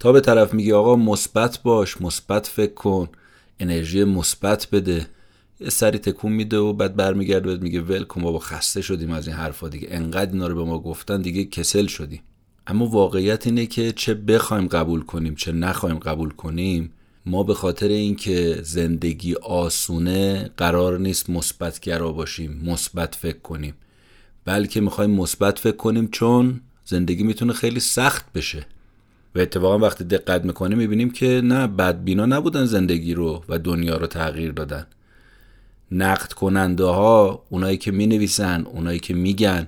تا به طرف میگی آقا مثبت باش مثبت فکر کن انرژی مثبت بده. یه سری تکون میده و بعد برمیگرده بهت میگه ول بابا خسته شدیم از این حرفا دیگه. انقدر اینا رو به ما گفتن دیگه کسل شدیم. اما واقعیت اینه که چه بخوایم قبول کنیم چه نخوایم قبول کنیم ما به خاطر اینکه زندگی آسونه قرار نیست مثبتگرا باشیم مثبت فکر کنیم. بلکه می‌خوایم مثبت فکر کنیم چون زندگی می‌تونه خیلی سخت بشه. و اتفاقا وقتی دقت می‌کنیم می‌بینیم که نه بدبینا نبودن زندگی رو و دنیا رو تغییر دادن. نقد کننده ها اونایی که می‌نویسن اونایی که میگن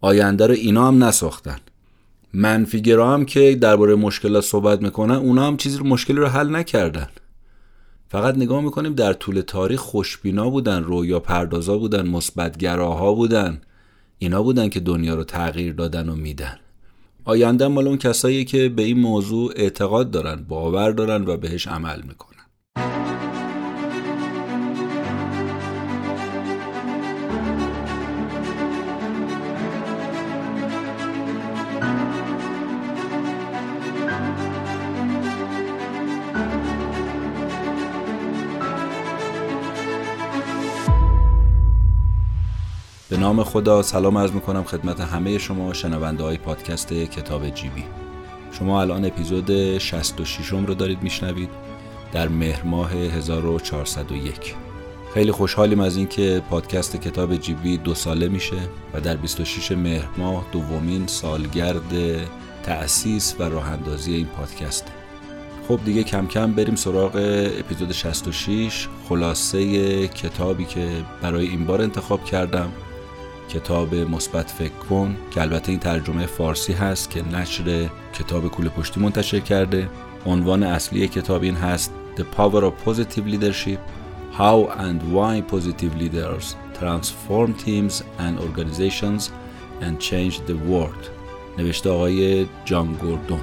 آینده رو اینا هم نساختن. منفیگرا هم که درباره مشکلات صحبت می‌کنن اونا هم چیزی رو مشکلی رو حل نکردن. فقط نگاه می‌کنیم در طول تاریخ خوشبینا بودن رویا پردازا بودن مثبتگراها بودن. اینا بودن که دنیا رو تغییر دادن و میدن. آینده مال اون کسایی که به این موضوع اعتقاد دارن باور دارن و بهش عمل می‌کنن. به نام خدا سلام عرض می‌کنم خدمت همه شما شنونده های پادکست کتاب جیبی. شما الان اپیزود 66 رو دارید میشنوید در مهر ماه 1401 خیلی خوشحالیم از اینکه پادکست کتاب جیبی دو ساله میشه و در 26 مهر ماه دومین سالگرد تأسیس و راه اندازی این پادکسته خب دیگه کم کم بریم سراغ اپیزود 66 خلاصه کتابی که برای این بار انتخاب کردم. کتاب مثبت فکر کن که البته این ترجمه فارسی هست که نشر کتاب کوله پشتی منتشر کرده. عنوان اصلی کتاب این هست The Power of Positive Leadership How and Why Positive Leaders Transform Teams and Organizations and Change the World. نوشته آقای جان گوردون.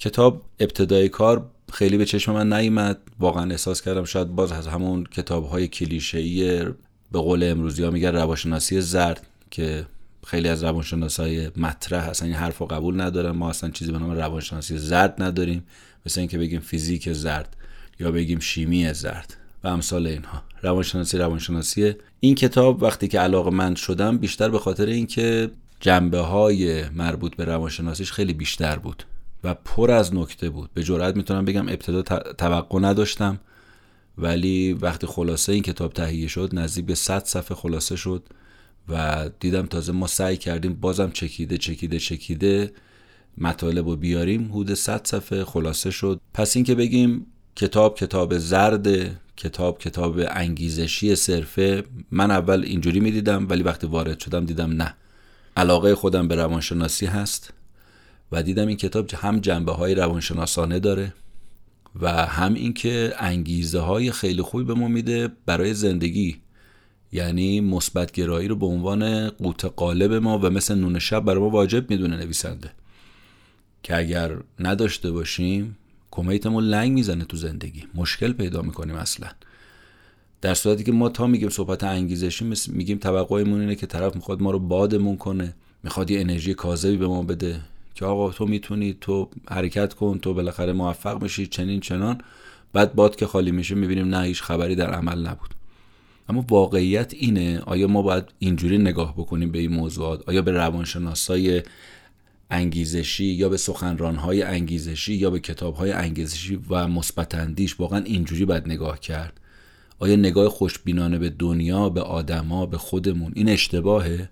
کتاب ابتدای کار خیلی به چشم من نیامد واقعا احساس کردم شاید باز از همون کتاب های کلیشه‌ای به قول امروزی ها میگن روانشناسی زرد که خیلی از روانشناسای مطرح اصلا این حرف رو قبول ندارن ما اصلا چیزی به نام روانشناسی زرد نداریم. مثل اینکه بگیم فیزیک زرد یا بگیم شیمی زرد و امثال اینها. روانشناسی روانشناسی این کتاب وقتی که علاقه مند شدم بیشتر به خاطر اینکه جنبه های مربوط به روانشناسیش خیلی بیشتر بود. و پر از نکته بود. به جرات می‌تونم بگم ابتدا توقع نداشتم ولی وقتی خلاصه این کتاب تهیه شد نزدیک به 100 صفحه خلاصه شد و دیدم تازه ما سعی کردیم بازم چکیده چکیده چکیده مطالب رو بیاریم. حدود 100 صفحه خلاصه شد. پس اینکه بگیم کتاب کتاب زرد کتاب کتاب انگیزشی صرفه من اول اینجوری می‌دیدم ولی وقتی وارد شدم دیدم نه. علاقه خودم به روانشناسی هست. و دیدم این کتاب هم جنبه های روانشناسانه داره و هم اینکه انگیزه های خیلی خوبی به ما میده برای زندگی. یعنی مثبت گرایی رو به عنوان قوت قالب ما و مثل نون شب برای ما واجب می‌دونه نویسنده. که اگر نداشته باشیم کمیتمون لنگ می‌زنه تو زندگی. مشکل پیدا می‌کنیم اصلا. در صورتی که ما تا میگیم صحبت انگیزشی میگیم توقعمون اینه که طرف می‌خواد ما رو بادمون کنه می‌خواد یه انرژی کاذبی به ما بده. که آقا تو می‌تونی تو حرکت کن تو بالاخره موفق میشی چنین چنان. بعد باد که خالی میشه می‌بینیم نه هیچ خبری در عمل نبود. اما واقعیت اینه آیا ما باید اینجوری نگاه بکنیم به این موضوعات؟ آیا به روانشناسای انگیزشی یا به سخنرانهای انگیزشی یا به کتابهای انگیزشی و مثبت اندیش واقعا اینجوری باید نگاه کرد؟ آیا نگاه خوشبینانه به دنیا به آدما به خودمون این اشتباهه؟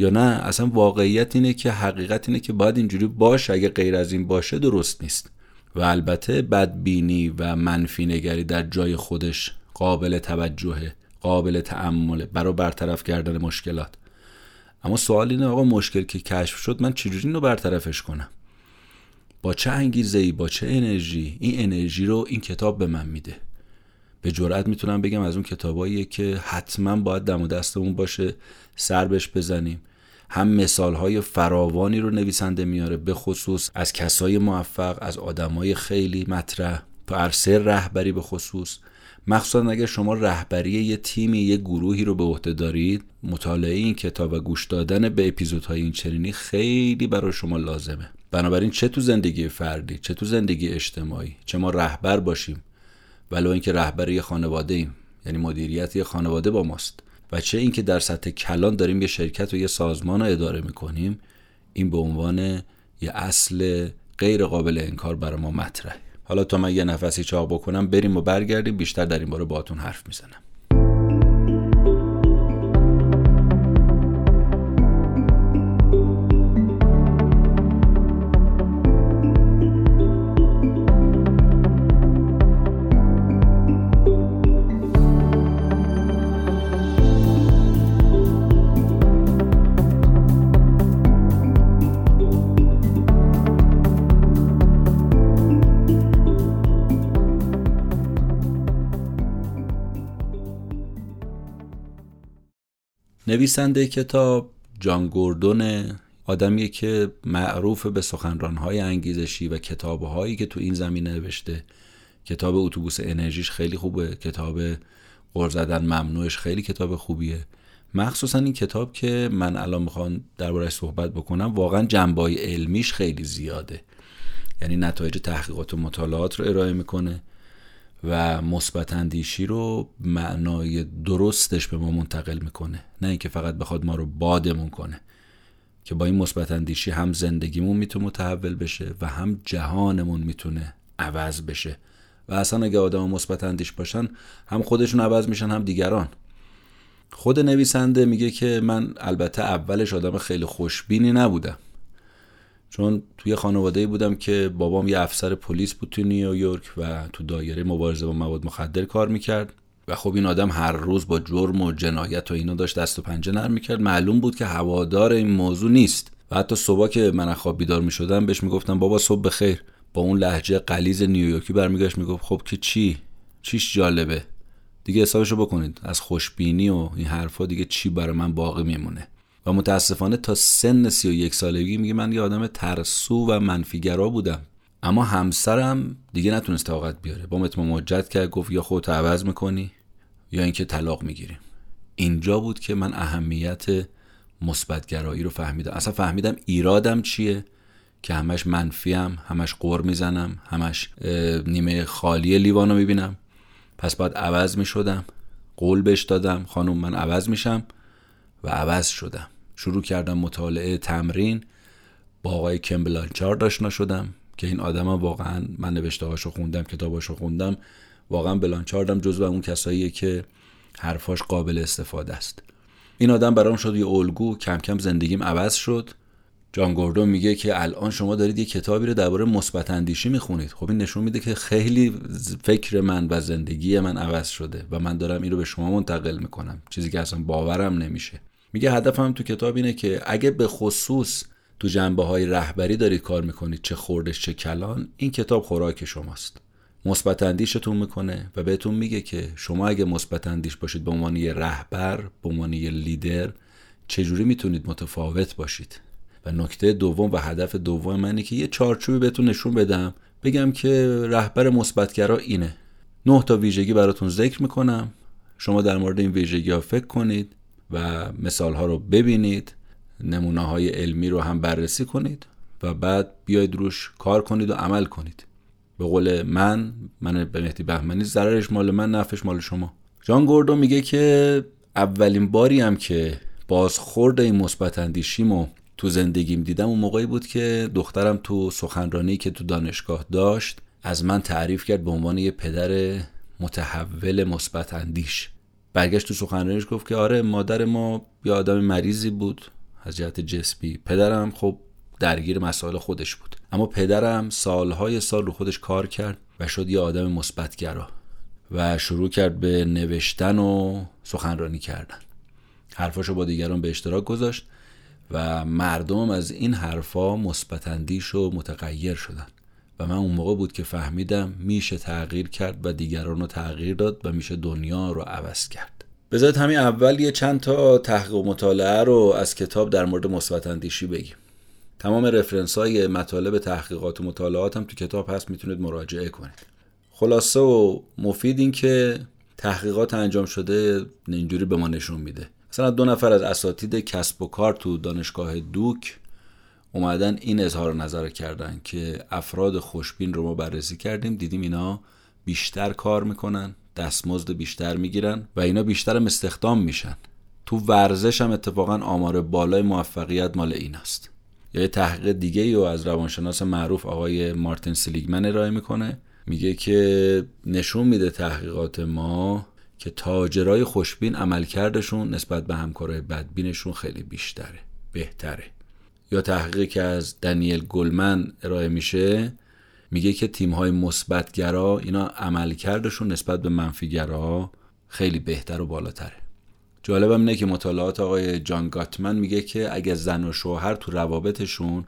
یا نه؟ اصلا واقعیت اینه که حقیقت اینه که باید اینجوری باشه. اگه غیر از این باشه درست نیست. و البته بدبینی و منفی نگری در جای خودش قابل توجهه قابل تعمله برای برطرف کردن مشکلات. اما سوال اینه آقا مشکل که کشف شد من چجوری اینو برطرفش کنم؟ با چه انگیزه ای با چه انرژی؟ این انرژی رو این کتاب به من میده. به جرئت می‌تونم بگم از اون کتاباییه که حتما باید دم و دستمون باشه سر بهش بزنیم. هم مثال های فراوانی رو نویسنده میاره به خصوص از کسای موفق از آدمای خیلی مطرح. تو عرصه رهبری به خصوص. مخصوصا اگر شما رهبری یه تیمی یه گروهی رو به عهده دارید مطالعه این کتاب و گوش دادن به اپیزودهای این چنینی خیلی برای شما لازمه. بنابراین چه تو زندگی فردی چه تو زندگی اجتماعی چه ما رهبر باشیم. ولو اینکه رهبر یه خانواده ایم یعنی مدیریت یه خانواده با ماست. و چه اینکه در سطح کلان داریم یه شرکت و یه سازمان رو اداره می‌کنیم این به عنوان یه اصل غیر قابل انکار برای ما مطرحه. حالا تا من یه نفسی چاق بکنم بریم و برگردیم بیشتر در این باره باهاتون حرف می‌زنم. نویسنده کتاب جان گوردون آدمیه که معروف به سخنرانهای انگیزشی و کتابهایی که تو این زمینه نوشته. کتاب اتوبوس انرژیش خیلی خوبه کتاب قرض زدن ممنوعش خیلی کتاب خوبیه. مخصوصا این کتاب که من الان می‌خوام دربارهش صحبت بکنم واقعا جنبای علمیش خیلی زیاده. یعنی نتایج تحقیقات و مطالعات رو ارائه می‌کنه. و مثبت اندیشی رو معنای درستش به ما منتقل می‌کنه. نه اینکه فقط بخواد ما رو بادمون کنه که با این مثبت اندیشی هم زندگیمون می‌تونه متحول بشه و هم جهانمون می‌تونه عوض بشه. و اصلا اگه آدم مثبت اندیش باشن هم خودشون عوض میشن هم دیگران. خود نویسنده میگه که من البته اولش آدم خیلی خوشبینی نبودم. چون توی خانواده بودم که بابام یه افسر پلیس بود تو نیویورک و تو دایره مبارزه با مواد مخدر کار می‌کرد. و خب این آدم هر روز با جرم و جنایت و اینا داشت دست و پنجه نرم می‌کرد. معلوم بود که هوادار این موضوع نیست. و حتی صبح که من خواب بیدار می‌شدم بهش می‌گفتم بابا صبح بخیر. با اون لحجه قلیز نیویورکی برمیگشت می‌گفت خب که چی؟ چیش جالبه؟ دیگه حسابشو بکنید. از خوشبینی و این حرفا دیگه چی برای من باقی میمونه؟ و متاسفانه تا سن 31 سالگی میگه من یه آدم ترسو و منفیگرا بودم. اما همسرم دیگه نتونست طاقت بیاره. با متم مجد کرد گفت یا خودت عوض می‌کنی یا اینکه طلاق می‌گیریم اینجا بود که من اهمیت مثبتگرایی رو فهمیدم. اصلا فهمیدم ایرادم چیه؟ که همش منفیم همش قور می‌زنم همش نیمه خالی لیوانو می‌بینم. پس باید عوض می‌شدم. قول بش دادم خانم من عوض میشم. و عوض شدم. شروع کردم مطالعه تمرین. با آقای کمبلانچارد آشنا شدم که این آدم واقعا من نوشته هاشو خوندم کتاباشو خوندم. واقعا بلانچاردم جزو اون کساییه که حرفاش قابل استفاده است. این آدم برام شد یه الگو کم کم زندگیم عوض شد. جان گوردون میگه که الان شما دارید یه کتابی رو درباره مثبت اندیشی می‌خونید. خب این نشون میده که خیلی فکر من و زندگی من عوض شده و من دارم این رو به شما منتقل می‌کنم. چیزی که اصلا باورم نمیشه. میگه هدفم تو کتاب اینه که اگه به خصوص تو جنبه های رهبری دارید کار می‌کنید چه خوردش چه کلان این کتاب خوراک شماست. مثبت اندیشتون می‌کنه و بهتون میگه که شما اگه مثبت اندیش باشید به عنوان رهبر به عنوان لیدر چجوری می‌تونید متفاوت باشید؟ و نکته دوم و هدف دوم منه که یه چارچوبی بهتون نشون بدم بگم که رهبر مثبتگرا اینه. نه تا ویژگی براتون ذکر می‌کنم. شما در مورد این ویژگی ها فکر کنید. و مثال ها رو ببینید نمونه های علمی رو هم بررسی کنید و بعد بیاید روش کار کنید و عمل کنید. به قول من من به مهدی بهمنی ضررش مال من نفش مال شما. جان گوردو میگه که اولین باری هم که بازخورد این مثبت اندیشیمو تو زندگیم دیدم اون موقعی بود که دخترم تو سخنرانی که تو دانشگاه داشت از من تعریف کرد به عنوان یه پدر متحول مثبت اندیش. برگشت تو سخنرانیش گفت که آره مادر ما یه آدم مریضی بود از جهت جسمی. پدرم خب درگیر مسائل خودش بود. اما پدرم سالهای سال رو خودش کار کرد و شد یه آدم مثبتگرا و شروع کرد به نوشتن و سخنرانی کردن. حرفاشو با دیگران به اشتراک گذاشت و مردم از این حرفا مثبت و متغیر شدن. و من اون موقع بود که فهمیدم میشه تغییر کرد و دیگران رو تغییر داد و میشه دنیا رو عوض کرد. بذارید همین اول یه چند تا تحقیق و مطالعه رو از کتاب در مورد مثبت اندیشی بگیم. تمام رفرنس های مطالب تحقیقات و مطالعات هم تو کتاب هست می‌تونید مراجعه کنید. خلاصه و مفید این که تحقیقات انجام شده اینجوری به ما نشون میده. مثلا دو نفر از اساتید کسب و کار تو دانشگاه دوک اومدن این اظهار نظر کردن که افراد خوشبین رو ما بررسی کردیم دیدیم اینا بیشتر کار می‌کنن دستمزد بیشتر می‌گیرن و اینا بیشتر هم استخدام میشن. تو ورزش هم اتفاقا آمار بالای موفقیت مال این است. یا یه تحقیق دیگه رو از روانشناس معروف آقای مارتین سلیگمن ارائه می‌کنه. میگه که نشون میده تحقیقات ما که تاجرای خوشبین عملکردشون نسبت به همکارای بدبینشون خیلی بیشتره بهتره. یا تحقیقی که از دنیل گلمن ارائه میشه میگه که تیم های مثبتگرا اینا عملکردشون نسبت به منفیگرا خیلی بهتر و بالاتره. جالبم اینه که مطالعات آقای جان گاتمن میگه که اگه زن و شوهر تو روابطشون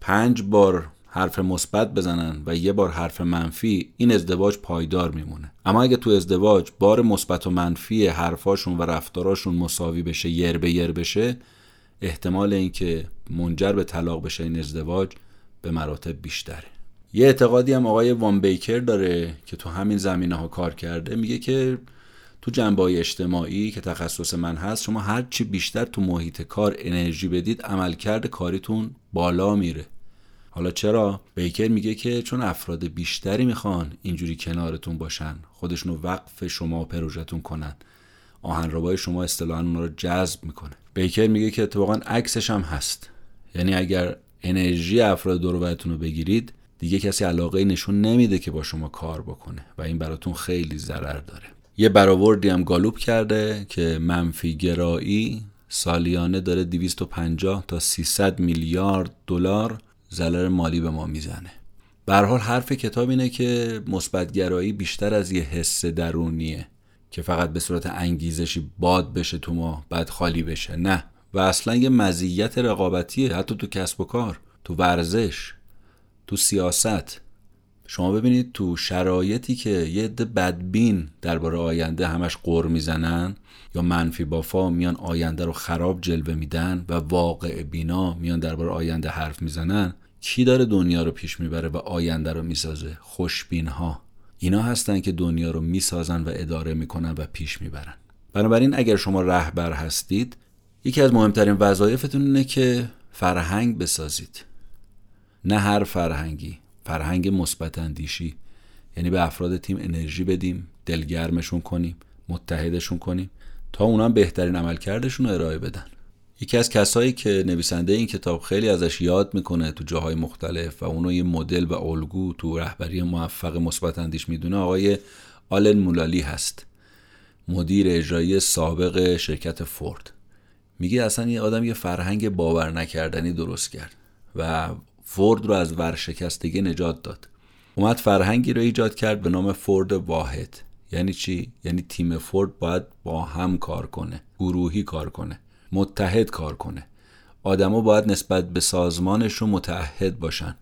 پنج بار حرف مثبت بزنن و یه بار حرف منفی این ازدواج پایدار میمونه. اما اگه تو ازدواج بار مثبت و منفی حرفاشون و رفتاراشون مساوی بشه یر به یر بشه احتمال اینکه منجر به طلاق بشه این ازدواج به مراتب بیشتره یه اعتقادی هم آقای وان بیکر داره که تو همین زمینه ها کار کرده میگه که تو جنبه اجتماعی که تخصص من هست شما هرچی بیشتر تو محیط کار انرژی بدید عملکرد کاریتون بالا میره. حالا چرا؟ بیکر میگه که چون افراد بیشتری می‌خوان اینجوری کنارتون باشن خودشونو وقف شما پروژتون کنن. آهنربای شما اصطلاحا اونا رو جذب می‌کنه. بیکر میگه که اتفاقا عکسش هم هست. یعنی اگر انرژی افراد دور رو بگیرید دیگه کسی علاقه نشون نمیده که با شما کار بکنه و این براتون خیلی ضرر داره. یه برآوردی هم گالوب کرده که منفی گرایی سالیانه داره 250 تا 300 میلیارد دلار ضرر مالی به ما می‌زنه. به حال حرف کتاب اینه که مثبتگرایی بیشتر از یه حس درونیه. که فقط به صورت انگیزشی باد بشه تو ما بعد خالی بشه. نه. و اصلا یه مزیت رقابتیه. حتی تو کسب و کار تو ورزش تو سیاست. شما ببینید تو شرایطی که یه عده بدبین درباره آینده همش قر می‌زنن یا منفی بافا میان آینده رو خراب جلوه میدن و واقع بینا میان درباره آینده حرف می‌زنن کی داره دنیا رو پیش می‌بره و آینده رو می‌سازه؟ خوشبین ها اینا هستن که دنیا رو می‌سازن و اداره می‌کنن و پیش می‌برن. بنابراین اگر شما رهبر هستید یکی از مهمترین وظایفتون اینه که فرهنگ بسازید. نه هر فرهنگی. فرهنگ مثبت اندیشی. یعنی به افراد تیم انرژی بدیم دلگرمشون کنیم متحدشون کنیم تا اونا بهترین عملکردشون رو ارائه بدن. یکی از کسایی که نویسنده این کتاب خیلی ازش یاد می‌کنه تو جاهای مختلف و اونو یه مدل و الگو تو رهبری موفق مثبت اندیش می‌دونه آقای آلن مولالی هست. مدیر اجرایی سابق شرکت فورد. میگه اصلا یه آدم یه فرهنگ باور نکردنی درست کرد و فورد رو از ورشکستگی نجات داد. اومد فرهنگی رو ایجاد کرد به نام فورد واحد. یعنی چی؟ یعنی تیم فورد باید با هم کار کنه گروهی کار کنه. متحد کار کنه. آدما باید نسبت به سازمانشون متحد باشن.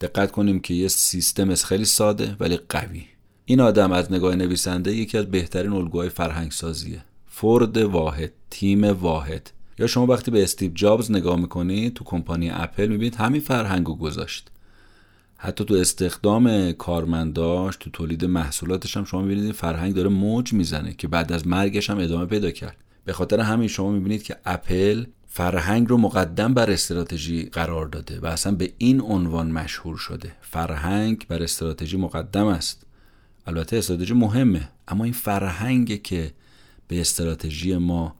دقت کنیم که یه سیستم خیلی ساده ولی قوی. این آدم از نگاه نویسنده یکی از بهترین الگوهای فرهنگ سازیه فورد واحد تیم واحد. یا شما وقتی به استیو جابز نگاه می‌کنید تو کمپانی اپل می‌بینید همین فرهنگو گذاشت. حتی تو استخدام کارمنداش تو تولید محصولاتش هم شما می‌بینید فرهنگ داره موج می‌زنه که بعد از مرگش هم ادامه پیدا کرد. به خاطر همین شما می‌بینید که اپل فرهنگ رو مقدم بر استراتژی قرار داده و اصلا به این عنوان مشهور شده. فرهنگ بر استراتژی مقدم است. البته استراتژی مهمه اما این فرهنگ که به استراتژی ما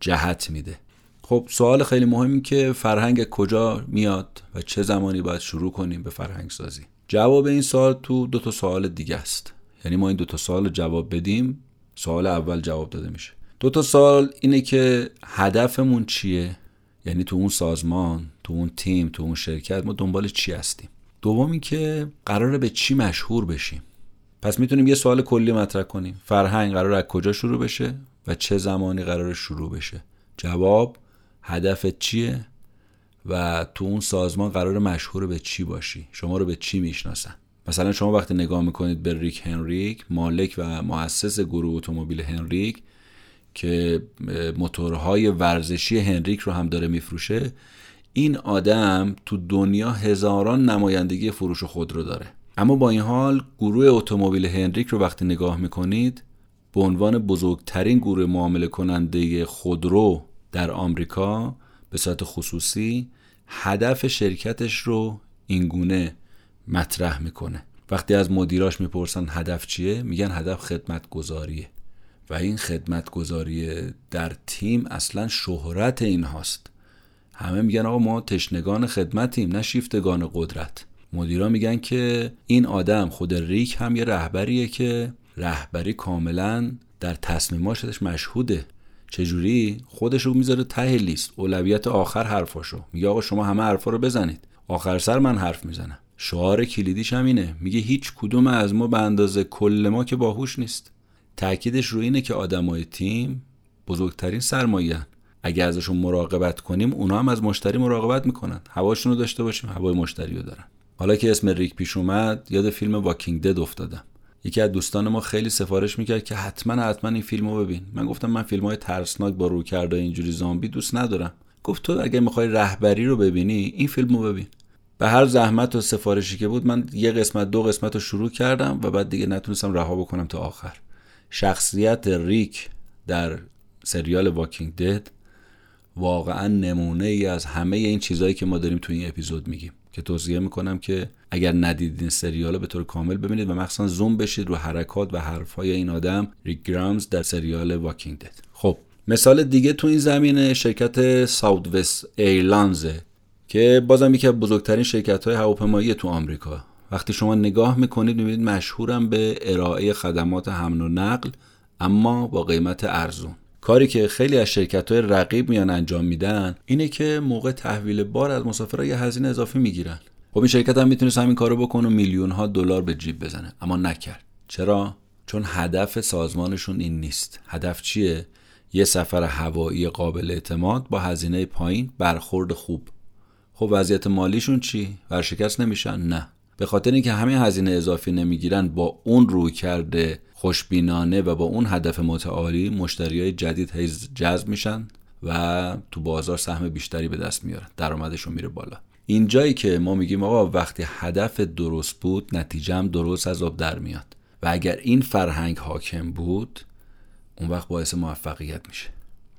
جهت میده. خب سوال خیلی مهمی که فرهنگ کجا میاد و چه زمانی باید شروع کنیم به فرهنگ سازی جواب این سوال تو دو تا سوال دیگه است. یعنی ما این دو تا سوال جواب بدیم. سوال اول جواب داده میشه. دو تا سوال اینه که هدفمون چیه؟ یعنی تو اون سازمان تو اون تیم تو اون شرکت ما دنبال چی هستیم؟ دوم که قراره به چی مشهور بشیم؟ پس می‌تونیم یه سوال کلی مطرح کنیم. فرهنگ قرار از کجا شروع بشه و چه زمانی قرار شروع بشه؟ جواب هدفت چیه؟ و تو اون سازمان قرار مشهور به چی باشی؟ شما رو به چی می‌شناسن؟ مثلا شما وقتی نگاه می‌کنید به ریک هنریک مالک و مؤسس گروه اتومبیل هنریک که موتورهای ورزشی هنریک رو هم داره میفروشه این آدم تو دنیا هزاران نمایندگی فروش خودرو داره. اما با این حال گروه اتومبیل هنریک رو وقتی نگاه می‌کنید به عنوان بزرگترین گروه معامله کننده خودرو در آمریکا به صورت خصوصی هدف شرکتش رو اینگونه مطرح می‌کنه. وقتی از مدیراش می‌پرسن هدف چیه میگن هدف خدمت گذاریه و این خدمت گذاری در تیم اصلا شهرت این هاست. همه میگن آقا ما تشنگان خدمتیم نه شیفتگان قدرت. مدیرا میگن که این آدم خود ریک هم یه رهبریه که رهبری کاملا در تصمیماشش مشهوده. چجوری؟ خودش رو می‌ذاره ته لیست. اولویت آخر حرفاشو. میگه آقا شما همه حرفا رو بزنید. آخر سر من حرف می‌زنم. شعار کلیدیش هم اینه. میگه هیچ کدوم از ما به اندازه کل ما که باهوش نیست. تاکیدش رو اینه که آدمای تیم بزرگترین سرمایه اگر ازشون مراقبت کنیم اونا هم از مشتری مراقبت می‌کنن. هواشون رو داشته باشیم هوای مشتری رو دارن. حالا که اسم ریک پیش اومد یاد فیلم Walking Dead افتادم. یکی از دوستان ما خیلی سفارش می‌کرد که حتما حتما این فیلم رو ببین. من گفتم من فیلم های ترسناک با رو کرده اینجوری زامبی دوست ندارم. گفت تو اگه می‌خوای رهبری رو ببینی این فیلم رو ببین. به هر زحمت و سفارشی که بود من یه قسمت دو قسمت رو شروع کردم و بعد دیگه نتونستم رها بکنم تا آخر. شخصیت ریک در سریال Walking Dead واقعا نمونه ای از همه این چیزهایی که ما داریم تو این اپیزود میگیم که توصیه می‌کنم که اگر ندیدین سریال به طور کامل ببینید و مخصوصا زوم بشید رو حرکات و حرفهای این آدم ریک گرایمز در سریال Walking Dead. خب مثال دیگه تو این زمینه شرکت ساوت وست ایرلانزه که بازم یکی از بزرگترین شرکت های هواپیمایی تو آمریکا. وقتی شما نگاه می‌کنید می‌بینید مشهورم به ارائه خدمات حمل و نقل اما با قیمت ارزون. کاری که خیلی از شرکت های رقیب میان انجام میدن اینه که موقع تحویل بار از مسافرها یه هزینه اضافی می‌گیرن. خب این شرکت هم می‌تونست همین کارو بکنه و میلیون ها دلار به جیب بزنه اما نکرد. چرا؟ چون هدف سازمانشون این نیست. هدف چیه؟ یه سفر هوایی قابل اعتماد با هزینه پایین برخورد خوب. خب وضعیت مالیشون چی؟ ورشکست نمیشن؟ نه. به خاطر اینکه همه هزینه اضافی نمی‌گیرن با اون روی کرده خوشبینانه و با اون هدف متعالی مشتری های جدید جذب میشن و تو بازار سهم بیشتری به دست میارن. درآمدشون میره بالا. اینجایی که ما میگیم آقا وقتی هدف درست بود نتیجه هم درست از آب در میاد. و اگر این فرهنگ حاکم بود اون وقت باعث موفقیت میشه.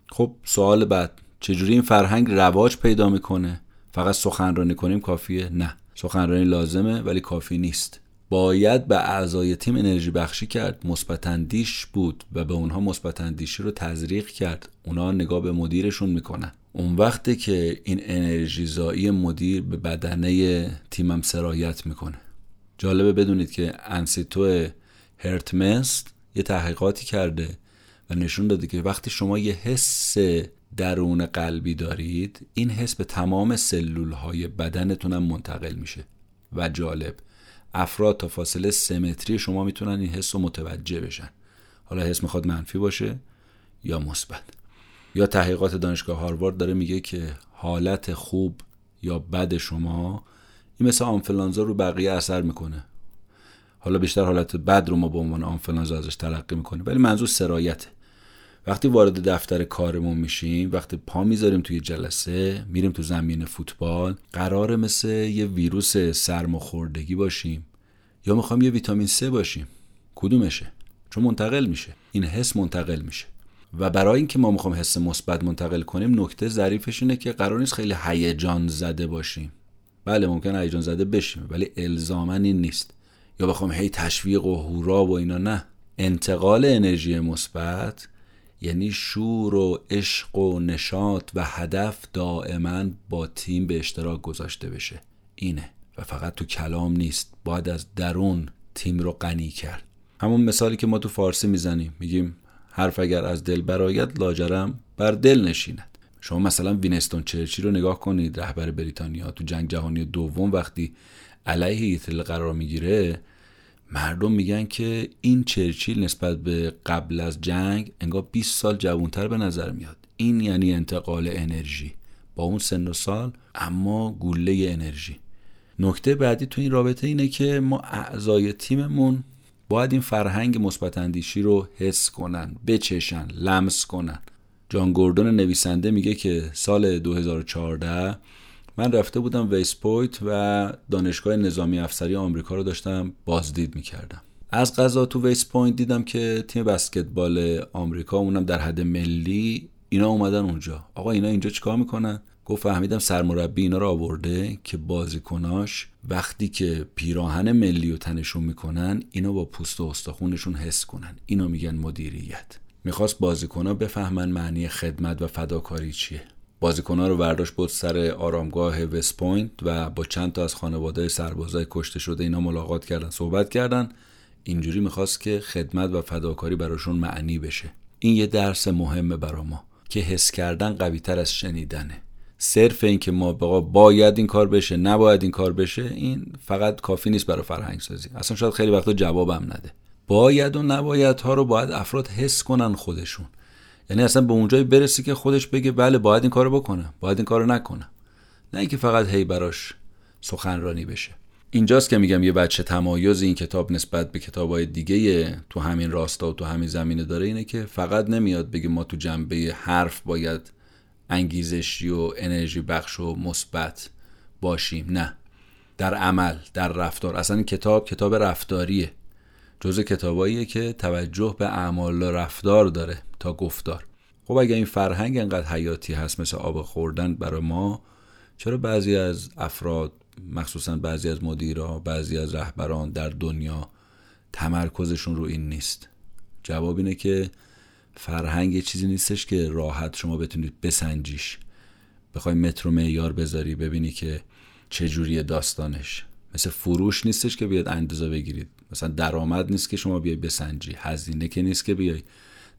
خب سوال بعد چجوری این فرهنگ رواج پیدا می‌کنه؟ فقط سخنرانی کنیم کافیه؟ نه. سخنرانی لازمه ولی کافی نیست. باید به اعضای تیم انرژی بخشی کرد. مثبت بود و به اونها مثبت رو تزریق کرد. اونا نگاه به مدیرشون می‌کنن. اون وقتی که این انرژی زایی مدیر به بدنه تیمم سرایت می‌کنه. جالبه بدونید که انسیتو هرتمست یه تحقیقاتی کرده و نشون داده که وقتی شما یه حس درون قلبی دارید این حس به تمام سلول های بدنتون هم منتقل میشه. و جالب افراد تا فاصله سه متری شما می‌تونن این حس رو متوجه بشن. حالا حس می‌خواد منفی باشه یا مثبت. یا تحقیقات دانشگاه هاروارد داره میگه که حالت خوب یا بد شما این مثل آنفلانزا رو بقیه اثر می‌کنه. حالا بیشتر حالت بد رو ما به عنوان آنفلانزا ازش تلقی می‌کنیم. ولی منظور سرایته. وقتی وارد دفتر کارمون میشیم وقتی پا می‌ذاریم توی جلسه میریم تو زمین فوتبال قرار مثل یه ویروس سرماخوردگی باشیم یا می‌خوام یه ویتامین C باشیم. کدومشه؟ چون منتقل میشه. این حس منتقل میشه. و برای اینکه ما می‌خوام حس مثبت منتقل کنیم نکته ظریفش اینه که قرار نیست خیلی هیجان زده باشیم. بله ممکن هیجان زده بشیم ولی الزاما این نیست. یا بخوام هی تشویق و هورا و اینا نه. انتقال انرژی مثبت یعنی شور و عشق و نشاط و هدف دائما با تیم به اشتراک گذاشته بشه. اینه. و فقط تو کلام نیست. باید از درون تیم رو غنی کرد. همون مثالی که ما تو فارسی می‌زنیم. میگیم حرف اگر از دل برایت لاجرم بر دل نشیند. شما مثلا وینستون چرچی رو نگاه کنید. رهبر بریتانیا تو جنگ جهانی دوم وقتی علیه هیتلر قرار می‌گیره مردم میگن که این چرچیل نسبت به قبل از جنگ انگار 20 سال جوانتر به نظر میاد. این یعنی انتقال انرژی. با اون سن و سال اما گوله انرژی. نکته بعدی تو این رابطه اینه که ما اعضای تیممون باید این فرهنگ مثبت اندیشی رو حس کنن بچشن لمس کنن. جان گوردون نویسنده میگه که سال 2014 من رفته بودم وست پوینت و دانشگاه نظامی افسری آمریکا رو داشتم بازدید می‌کردم. از قضا تو وست پوینت دیدم که تیم بسکتبال آمریکا اونم در حد ملی اینا اومدن اونجا. آقا اینا اینجا چیکار می‌کنن؟ گفت فهمیدم سرمربی اینا رو آورده که بازیکناش وقتی که پیراهن ملی رو تنشون می‌کنن اینا با پوست و استخونشون حس کنن. اینو میگن مدیریت. می‌خواست بازیکنها بفهمن معنی خدمت و فداکاری چیه. بازیکنها رو برداشت برد سر آرامگاه وست پوینت و با چند تا از خانواده سربازای کشته شده اینا ملاقات کردن صحبت کردن. اینجوری می‌خواست که خدمت و فداکاری براشون معنی بشه. این یه درس مهمه برا ما که حس کردن قوی تر از شنیدنه. صرف این که ما بگیم باید این کار بشه نباید این کار بشه این فقط کافی نیست برای فرهنگ سازی اصلا شاید خیلی وقتا جوابم نده. باید و نباید ها رو باید افراد حس کنن خودشون. یعنی اصلا به اونجایی برسی که خودش بگه بله باید این کارو بکنه باید این کارو نکنه. نه اینکه فقط هی براش سخنرانی بشه. اینجاست که میگم یه بچه تمایز این کتاب نسبت به کتابای دیگه تو همین راستا و تو همین زمینه داره اینه که فقط نمیاد بگه ما تو جنبه حرف باید انگیزشی و انرژی بخش و مثبت باشیم. نه. در عمل در رفتار. اصلا این کتاب کتاب رفتاریه. جز کتاباییه که توجه به اعمال و رفتار داره تا گفتار. خب اگر این فرهنگ انقدر حیاتی هست مثل آب خوردن برای ما چرا بعضی از افراد مخصوصا بعضی از مدیرها بعضی از رهبران در دنیا تمرکزشون رو این نیست؟ جواب اینه که فرهنگ چیزی نیستش که راحت شما بتونید بسنجیش. بخوای متر و معیار بذاری ببینی که چه داستانش. مثل فروش نیستش که بیاد اندازه بگیرید. مثلا درآمد نیست که شما بیای بسنجی هزینه که نیست که بیای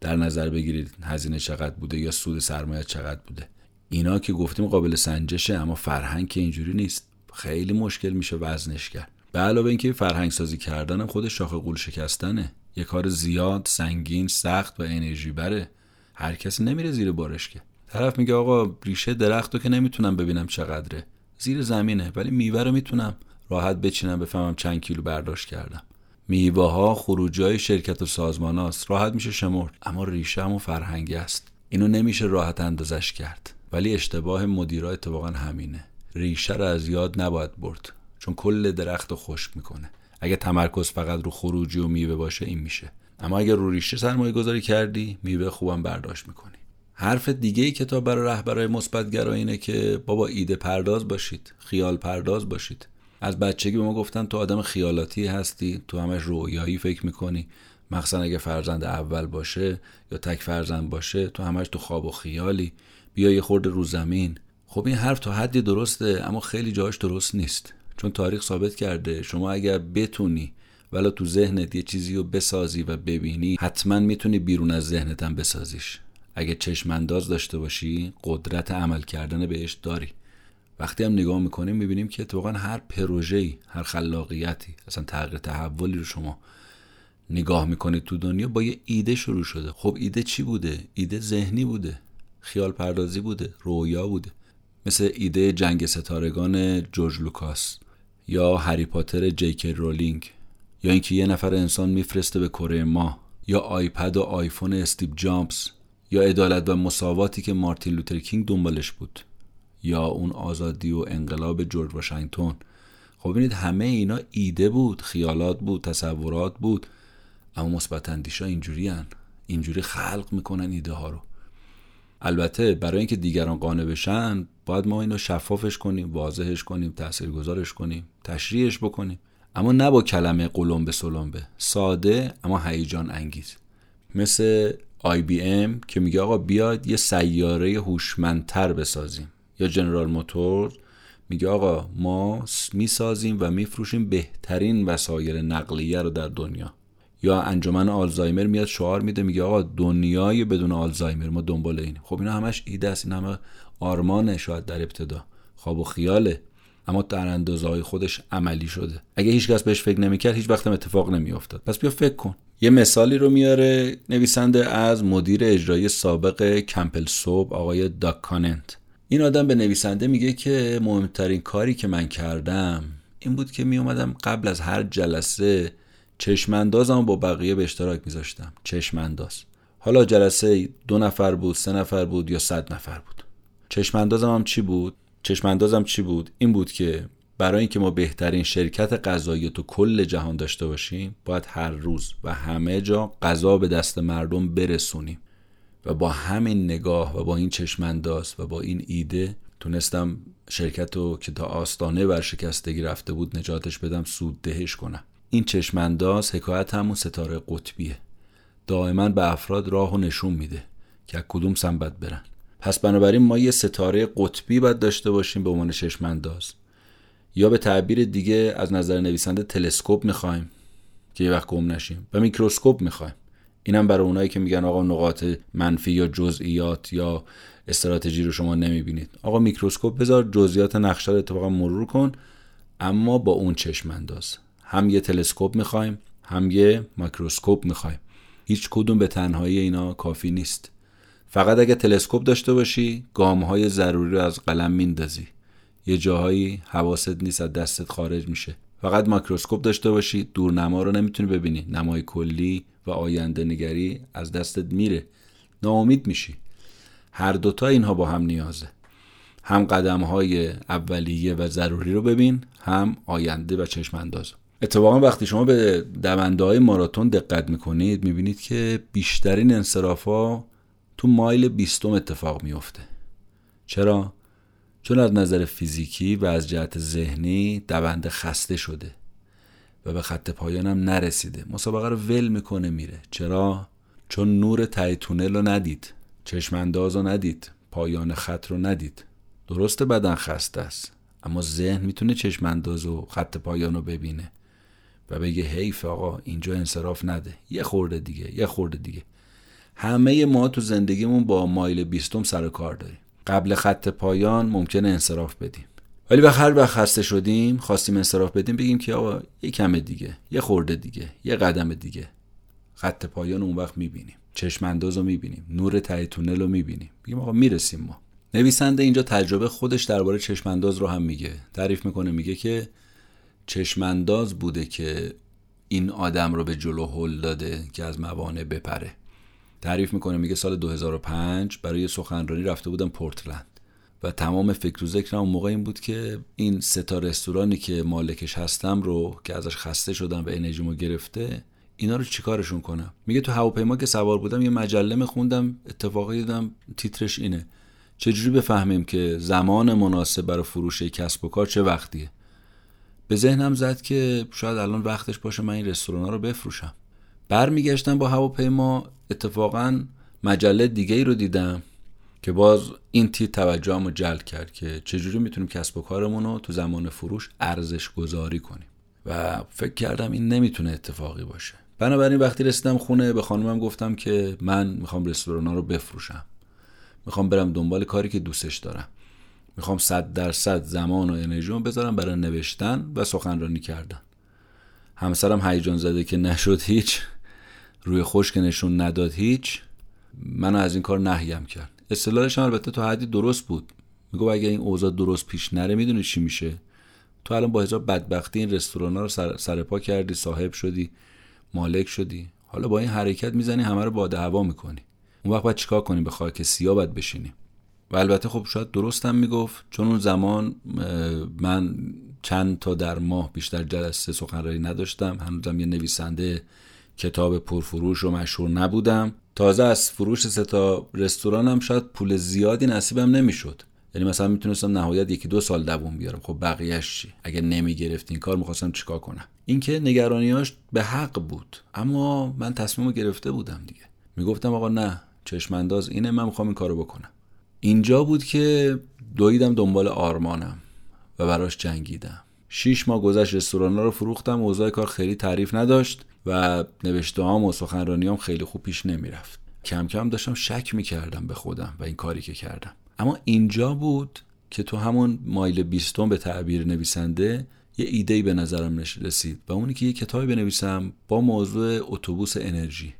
در نظر بگیرید هزینه چقدر بوده یا سود سرمایه چقدر بوده. اینا که گفتیم قابل سنجشه اما فرهنگ که اینجوری نیست. خیلی مشکل میشه وزنش کرد. به علاوه اینکه فرهنگ سازی کردن هم خودش شاخه قول شکستنه. یه کار زیاد سنگین سخت و انرژی بره. هر کسی نمیره زیر بارش که. طرف میگه آقا ریشه درخت رو که نمی‌تونم ببینم چقدره. زیر زمینه ولی میوه رو می‌تونم راحت بچینم بفهمم چند کیلو برداشت کردم. میوه ها خروجی های شرکت و سازمان هاست. راحت میشه شمرد. اما ریشه هم و فرهنگی است. اینو نمیشه راحت اندازش کرد. ولی اشتباه مدیرا اتفاقا همینه. ریشه رو از یاد نباید برد. چون کل درخت رو خشک می‌کنه. اگه تمرکز فقط رو خروجی و میوه باشه این میشه. اما اگر رو ریشه سرمایه گذاری کردی میوه خوبم برداشت می‌کنی. حرف دیگه ای کتاب برای رهبرای مثبت اینه که بابا ایده پرداز باشید خیال پرداز باشید. از بچگی به ما گفتن تو آدم خیالاتی هستی تو همش رویایی فکر می‌کنی. مخصوصا اگه فرزند اول باشه یا تک فرزند باشه تو همش تو خواب و خیالی. بیا یه خورده رو زمین. خب این حرف تا حدی درسته اما خیلی جاش درست نیست. چون تاریخ ثابت کرده شما اگر بتونی ولی تو ذهنت یه چیزی رو بسازی و ببینی حتما می‌تونی بیرون از ذهنت بسازیش. اگه چشم انداز داشته باشی قدرت عمل کردن بهش داری. وقتی هم نگاه می‌کنیم می‌بینیم که اتفاقا هر پروژه‌ای هر خلاقیتی اصلا تغییر تحولی رو شما نگاه می‌کنید تو دنیا با یه ایده شروع شده. خب ایده چی بوده؟ ایده ذهنی بوده. خیال پردازی بوده. رویا بوده. مثل ایده جنگ ستارگان جورج لوکاس یا هری پاتر جی کی رولینگ یا اینکه یه نفر انسان میفرسته به کره ماه یا آیپاد و آیفون استیو جابز یا عدالت و مساواتی که مارتین لوتر کینگ دنبالش بود. یا اون آزادی و انقلاب جورج واشنگتن. خب ببینید همه اینا ایده بود خیالات بود تصورات بود اما مثبت اندیشا اینجوری هن. اینجوری خلق می‌کنن ایده ها رو. البته برای اینکه دیگران قانع بشن باید ما اینو شفافش کنیم واضحش کنیم تاثیرگذارش کنیم تشریحش بکنیم. اما نه با کلمه قلم به سلمبه. ساده اما هیجان انگیز. مثل ام که میگه آقا بیاد یه سیاره هوشمندتر بسازیم. یا جنرال موتور میگه آقا ما می‌سازیم و میفروشیم بهترین وسایل نقلیه رو در دنیا. یا انجمن آلزایمر میاد شعار میده میگه آقا دنیای بدون آلزایمر ما دنبال این خب اینا همش ایده است این همه آرمانه شاید در ابتدا. خواب و خیاله. اما در اندازه های خودش عملی شده. اگه هیچ کس بهش فکر نمی‌کرد هیچ وقت اتفاق نمیافتاد. پس بیا فکر کن. یه مثالی رو میاره نویسنده از مدیر اجرایی سابق کمپل صوب آقای داک کاننت این آدم به نویسنده میگه که مهمترین کاری که من کردم این بود که می اومدم قبل از هر جلسه چشماندازم با بقیه به اشتراک میذاشتم. چشمانداز. حالا جلسه دو نفر بود سه نفر بود یا صد نفر بود. چشماندازم هم چی بود؟ چشماندازم چی بود؟ این بود که برای اینکه ما بهترین شرکت غذایی تو کل جهان داشته باشیم باید هر روز و همه جا غذا به دست مردم برسونیم. و با همین نگاه و با این چشمانداز و با این ایده تونستم شرکت رو که تا آستانه ورشکستگی رفته بود نجاتش بدم سود دهش کنم. این چشمانداز حکایت همون ستاره قطبیه. دائما به افراد راه و نشون میده که کدوم سمت برن. پس بنابراین ما یه ستاره قطبی باید داشته باشیم به عنوان چشمانداز. یا به تعبیر دیگه از نظر نویسنده تلسکوپ می‌خوایم که یه وقت گم نشیم. و میکروسکوپ می‌خوایم. اینم برای اونایی که میگن آقا نقاط منفی یا جزئیات یا استراتژی رو شما نمی‌بینید. آقا میکروسکوپ بذار جزئیات نقشه رو اتفاقا مرور کن اما با اون چشم انداز. هم یه تلسکوپ می‌خوایم هم یه میکروسکوپ می‌خوایم. هیچ کدوم به تنهایی اینا کافی نیست. فقط اگه تلسکوپ داشته باشی گام های ضروری رو از قلم میندازی. یه جاهایی حواست نیست از دستت خارج میشه. فقط ماکروسکوپ داشته باشی دورنما رو نمی‌تونی ببینی. نمای کلی و آینده نگری از دستت میره. ناامید میشی. هر دوتا اینها با هم نیازه. هم قدم های اولیه و ضروری رو ببین هم آینده و چشم انداز اتفاقا وقتی شما به دونده های ماراتون دقت می‌کنید می‌بینید که بیشترین انصراف ها تو مایل بیستم اتفاق میفته چرا؟ چون از نظر فیزیکی و از جهت ذهنی دونده خسته شده. و به خط پایانم نرسیده. مسابقه رو ول می‌کنه میره. چرا؟ چون نور تای تونل رو ندید. چشمانداز رو ندید. پایان خط رو ندید. درسته بدن خسته است. اما ذهن می‌تونه چشمانداز و خط پایان رو ببینه و بگه حیف آقا اینجا انصراف نده. یه خورده دیگه یه خورده دیگه. همه ما تو زندگیمون با مایل بیستم سر کار داریم. قبل خط پایان ممکنه انصراف بدیم. ولی به هر وقت خسته شدیم خواستیم انصراف بدیم بگیم که آقا یه کم دیگه یه خورده دیگه یه قدم دیگه. خط پایان اون وقت می‌بینیم. چشم می‌بینیم. نور ته تونل رو می‌بینیم. بگیم آقا می‌رسیم ما. نویسنده اینجا تجربه خودش درباره چشم انداز رو هم میگه. تعریف می‌کنه میگه که چشم انداز بوده که این آدم رو به جلو هل داده که از موانع بپره. تعریف می‌کنه میگه سال 2005 برای سخنرانی رفته بودم پورتلند. و تمام فکر و ذکرم اون موقع این بود که این ستا رستورانی که مالکش هستم رو که ازش خسته شدم و انرژیمو گرفته اینا رو چیکارشون کنم؟ میگه تو هواپیما که سوار بودم یه مجله میخوندم اتفاقی دیدم تیترش اینه. چجوری بفهمیم که زمان مناسب برای فروش کسب و کار چه وقتیه؟ به ذهنم زد که شاید الان وقتش باشه من این رستوران رو بفروشم. برمیگشتم با هواپیما اتفاقا مجله دیگه ای رو دیدم. که باز این تیت توجهم رو جلب کرد که چجوری می‌تونیم کسب و کارمون رو تو زمان فروش ارزش گذاری کنیم. و فکر کردم این نمی‌تونه اتفاقی باشه. بنابراین وقتی رسیدم خونه به خانومم گفتم که من می‌خوام رستوران رو بفروشم. می‌خوام برم دنبال کاری که دوستش دارم. می‌خوام صد درصد زمان و انرژی بذارم برای نوشتن و سخنرانی کردن. همسرم هیجان زده که نشد هیچ روی خوش که نشون نداد هیچ. منو از این کار نهیم کرد. اصطلاحش البته تا حدی درست بود. میگو اگه این اوضاع درست پیش نره می‌دونی چی میشه. تو الان با هزار بدبختی این رستوران ها رو سر, سرپا کردی صاحب شدی مالک شدی. حالا با این حرکت می‌زنی همه رو باده هوا می‌کنی. اون وقت باید چیکار کنی؟ به خاک سیاه باید بشینی. و البته خب شاید درستم می‌گفت. چون اون زمان من چند تا در ماه بیشتر جلسه سخنرانی نداشتم. هنوزم یه نویسنده کتاب پرفروش و مشهور نبودم. تازه از فروش سه تا رستورانم شاید پول زیادی نصیبم نمی‌شد. یعنی مثلا می‌تونستم نهایت یکی دو سال دووم بیارم. خب بقیهش چی؟ اگه نمی‌گرفت این کار می‌خواستم چیکار کنم؟ اینکه نگرانیاش به حق بود. اما من تصمیم گرفته بودم دیگه. می‌گفتم آقا نه چشمانداز اینه من می‌خوام این کارو بکنم. اینجا بود که دویدم دنبال آرمانم و براش جنگیدم. شیش ماه گذشت رستوران رو فروختم اوضاع کار خیلی تعریف نداشت و نوشته هام و سخنرانی هم خیلی خوب پیش نمی‌رفت. کم کم داشتم شک می‌کردم به خودم و این کاری که کردم. اما اینجا بود که تو همون مایل بیستون به تعبیر نویسنده یه ایده به نظرم رسید و اونی که یه کتابی بنویسم با موضوع اتوبوس انرژی.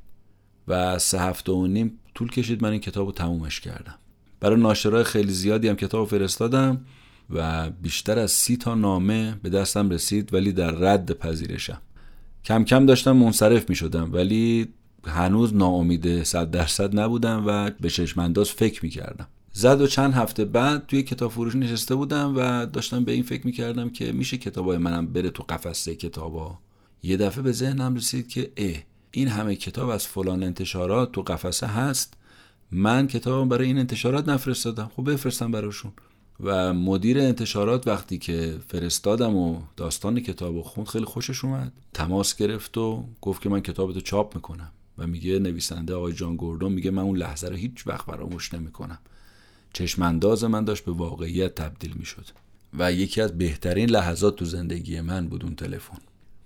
و سه هفته و نیم طول کشید من این کتاب رو تمومش کردم. برای ناشرای خیلی زیادی هم کتاب فرستادم. و بیشتر از سی تا نامه به دستم رسید ولی در رد پذیرشم. کم کم داشتم منصرف می شدم ولی هنوز ناامید صد درصد نبودم و به چشمانداز فکر می کردم زد و چند هفته بعد توی کتاب فروش نشسته بودم و داشتم به این فکر می کردم که میشه کتابای منم بره تو قفسه کتابا. یه دفعه به ذهنم رسید که اه این همه کتاب از فلان انتشارات تو قفسه هست. من کتابم برای این انتشارات نفرستادم. خب بفرستم براشون. و مدیر انتشارات وقتی که فرستادم و داستان کتاب و خوند خیلی خوشش اومد تماس گرفت و گفت که من کتابتو چاپ می‌کنم و میگه نویسنده آقای جان گوردون میگه من اون لحظه رو هیچ وقت فراموش نمی‌کنم. چشمانداز من داشت به واقعیت تبدیل می‌شد و یکی از بهترین لحظات تو زندگی من بود اون تلفن.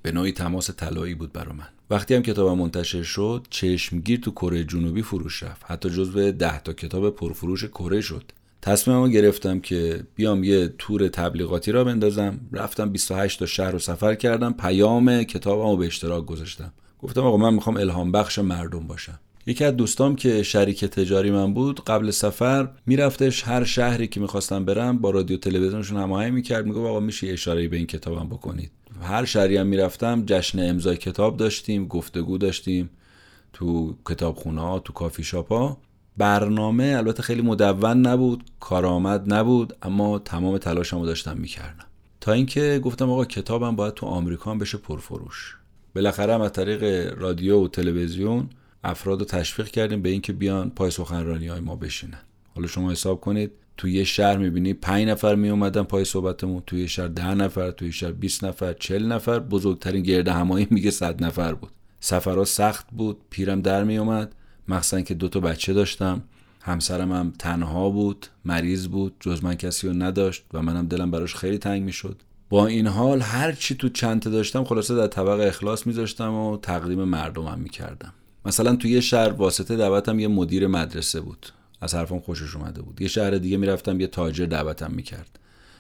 به نوعی تماس طلایی بود برا من. وقتی هم کتابم منتشر شد چشمگیر تو کره جنوبی فروش رفت. حتی جزو ده تا کتاب پرفروش کره شد. تصمیممو گرفتم که بیام یه تور تبلیغاتی را بندازم. رفتم 28 تا شهر رو سفر کردم. پیام کتابمو به اشتراک گذاشتم. گفتم آقا من می‌خوام الهام بخش مردم باشم. یکی از دوستام که شریک تجاری من بود قبل سفر میرفتش هر شهری که می‌خواستم برم با رادیو تلویزیونشون هماهنگ می‌کرد. می‌گفت آقا میشه اشاره به این کتابم بکنید. هر شهری هم می‌رفتم جشن امضای کتاب داشتیم گفتگو داشتیم تو کتابخونه ها تو کافی شاپ ها برنامه البته خیلی مدون نبود کارآمد نبود اما تمام تلاشمو داشتم می‌کردم. تا اینکه گفتم آقا کتابم باید تو آمریکا هم بشه پرفروش. بالاخره هم از طریق رادیو و تلویزیون افراد رو تشویق کردیم به اینکه بیان پای سخنرانی های ما بشینن. حالا شما حساب کنید توی یه شهر می‌بینی پنج نفر می اومدن پای صحبتمون توی شهر ده نفر توی شهر 20 نفر چل نفر بزرگترین گرد همایی میگه صد نفر بود. سفرها سخت بود پیرم در می اومد مخصوصا که دو تا بچه داشتم. همسرم هم تنها بود مریض بود جز من کسی رو نداشت و منم دلم براش خیلی تنگ می‌شد. با این حال هر چی تو چنته داشتم خلاصه در طبق اخلاص میذاشتم و تقدیم مردمم می‌کردم. مثلا توی یه شهر واسطه دعوتم یه مدیر مدرسه بود. از حرفم خوشش اومده بود. یه شهر دیگه می‌رفتم یه تاجر دعوتم می‌کرد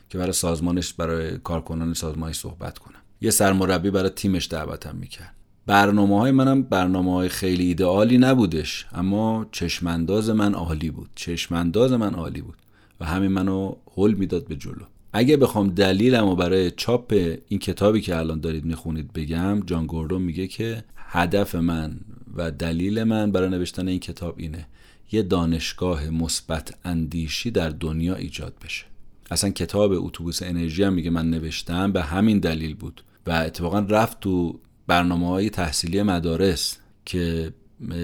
که برای سازمانش برای کارکنان سازمانش صحبت کنم. یه سرمربی برای تیمش دعوتم می‌کرد. برنامه های منم برنامه های خیلی ایدئالی نبودش اما چشمانداز من عالی بود چشمانداز من عالی بود و همین منو حل می‌داد به جلو. اگه بخوام دلیلمو برای چاپ این کتابی که الان دارید می‌خونید بگم جان گوردون میگه که هدف من و دلیل من برای نوشتن این کتاب اینه یه دانشگاه مثبت اندیشی در دنیا ایجاد بشه. اصلا کتاب اتوبوس انرژی هم میگه من نوشتم به همین دلیل بود و اتفاقا رفت تو برنامه های تحصیلی مدارس که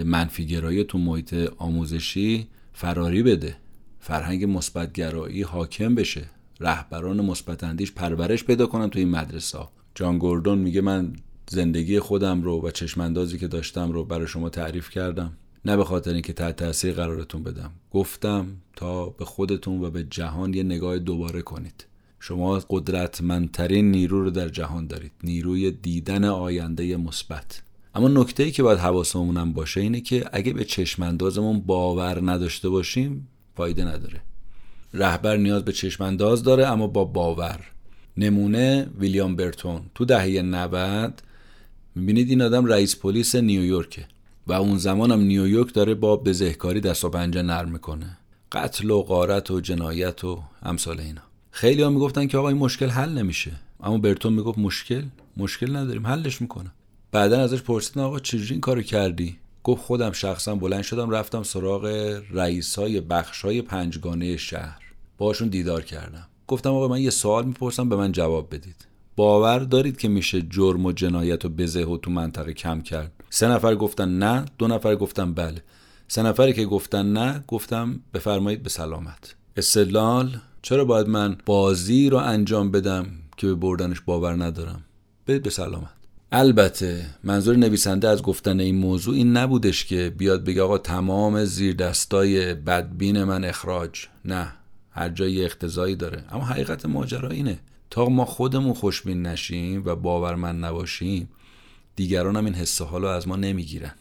منفیگرایی تو محیط آموزشی فراری بده. فرهنگ مثبتگرایی حاکم بشه. رهبران مثبت اندیش پرورش پیدا کنن تو این مدرسه جان گوردون میگه من زندگی خودم رو و چشماندازی که داشتم رو برای شما تعریف کردم. نه به خاطر اینکه تحت تاثیر قرارتون بدم. گفتم تا به خودتون و به جهان یه نگاه دوباره کنید. شما قدرتمندترین نیرو رو در جهان دارید. نیروی دیدن آینده مثبت. اما نکته ای که باید حواسمون باشه اینه که اگه به چشماندازمون باور نداشته باشیم فایده نداره. رهبر نیاز به چشمانداز داره اما با باور. نمونه ویلیام برتون. تو دهه 90 می‌بینید این آدم رئیس پلیس نیویورکه و اون زمان هم نیویورک داره با بزهکاری دست و پنجه نرم می‌کنه. قتل و غارت و جنایت و امثال اینا. خیلی ها می‌گفتن که آقا این مشکل حل نمیشه. اما برتون می‌گفت مشکل؟ مشکل نداریم حلش می‌کنه. بعدا ازش پرسیدن آقا چجوری این کارو کردی؟ گفت خودم شخصا بلند شدم رفتم سراغ رئیس های بخش های پنجگانه شهر. باشون دیدار کردم. گفتم آقا من یه سوال می‌پرسم به من جواب بدید. باور دارید که میشه جرم و جنایت و بزه تو منطقه کم کرد؟ سه نفر گفتن نه دو نفر گفتن بله. سه نفری که گفتن نه گفتم بفرمایید به سلامت. استدلال چرا باید من بازی رو انجام بدم که به بردنش باور ندارم؟ برید به سلامت. البته منظور نویسنده از گفتن این موضوع این نبودش که بیاد بگه آقا تمام زیر دستای بدبین من اخراج. نه هر جایی اختزایی داره. اما حقیقت ماجرا اینه. تا ما خودمون خوشبین نشیم و باورمند نباشیم دیگران هم این حسه حالو از ما نمی‌گیرن.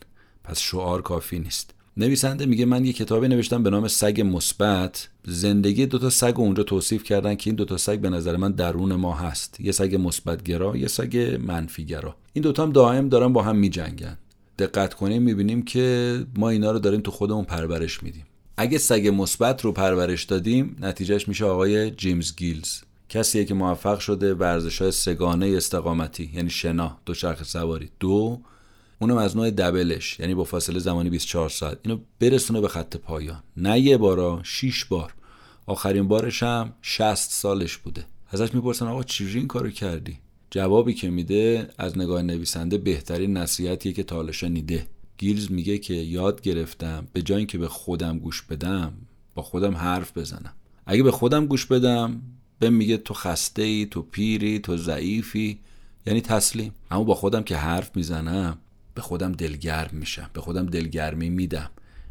پس شعار کافی نیست. نویسنده میگه من یه کتابی نوشتم به نام سگ مثبت. زندگی دوتا سگ اونجا توصیف کردن که این دوتا سگ به نظر من درون ما هست. یه سگ مثبت گرا یه سگ منفی گرا این دوتا هم دائم دارن با هم میجنگن. دقت کنیم می‌بینیم که ما اینا رو داریم تو خودمون پرورش میدیم. اگه سگ مثبت رو پرورش دادیم نتیجهش میشه آقای جیمز گیلز. کسیه که موفق شده ورزش های سگانه استقامتی یعنی شنا دو چرخ سواری. دو اونم از نوع دبلش یعنی با فاصله زمانی 24 ساعت. اینو برسونه به خط پایان. نه یه بارا 6 بار. آخرین بارش هم 60 سالش بوده. ازش می‌پرسن آقا چجوری این کارو کردی؟ جوابی که میده از نگاه نویسنده بهترین نصیحتیه که تا شنیده گیلز میگه که یاد گرفتم به جای اینکه به خودم گوش بدم با خودم حرف بزنم. اگه به خودم گوش بدم به میگه تو خسته ای تو پیری تو ضعیفی یعنی تسلیم. اما با خودم که حرف می‌زنم به خودم دلگرم میشم. به خودم دلگرمی میدم.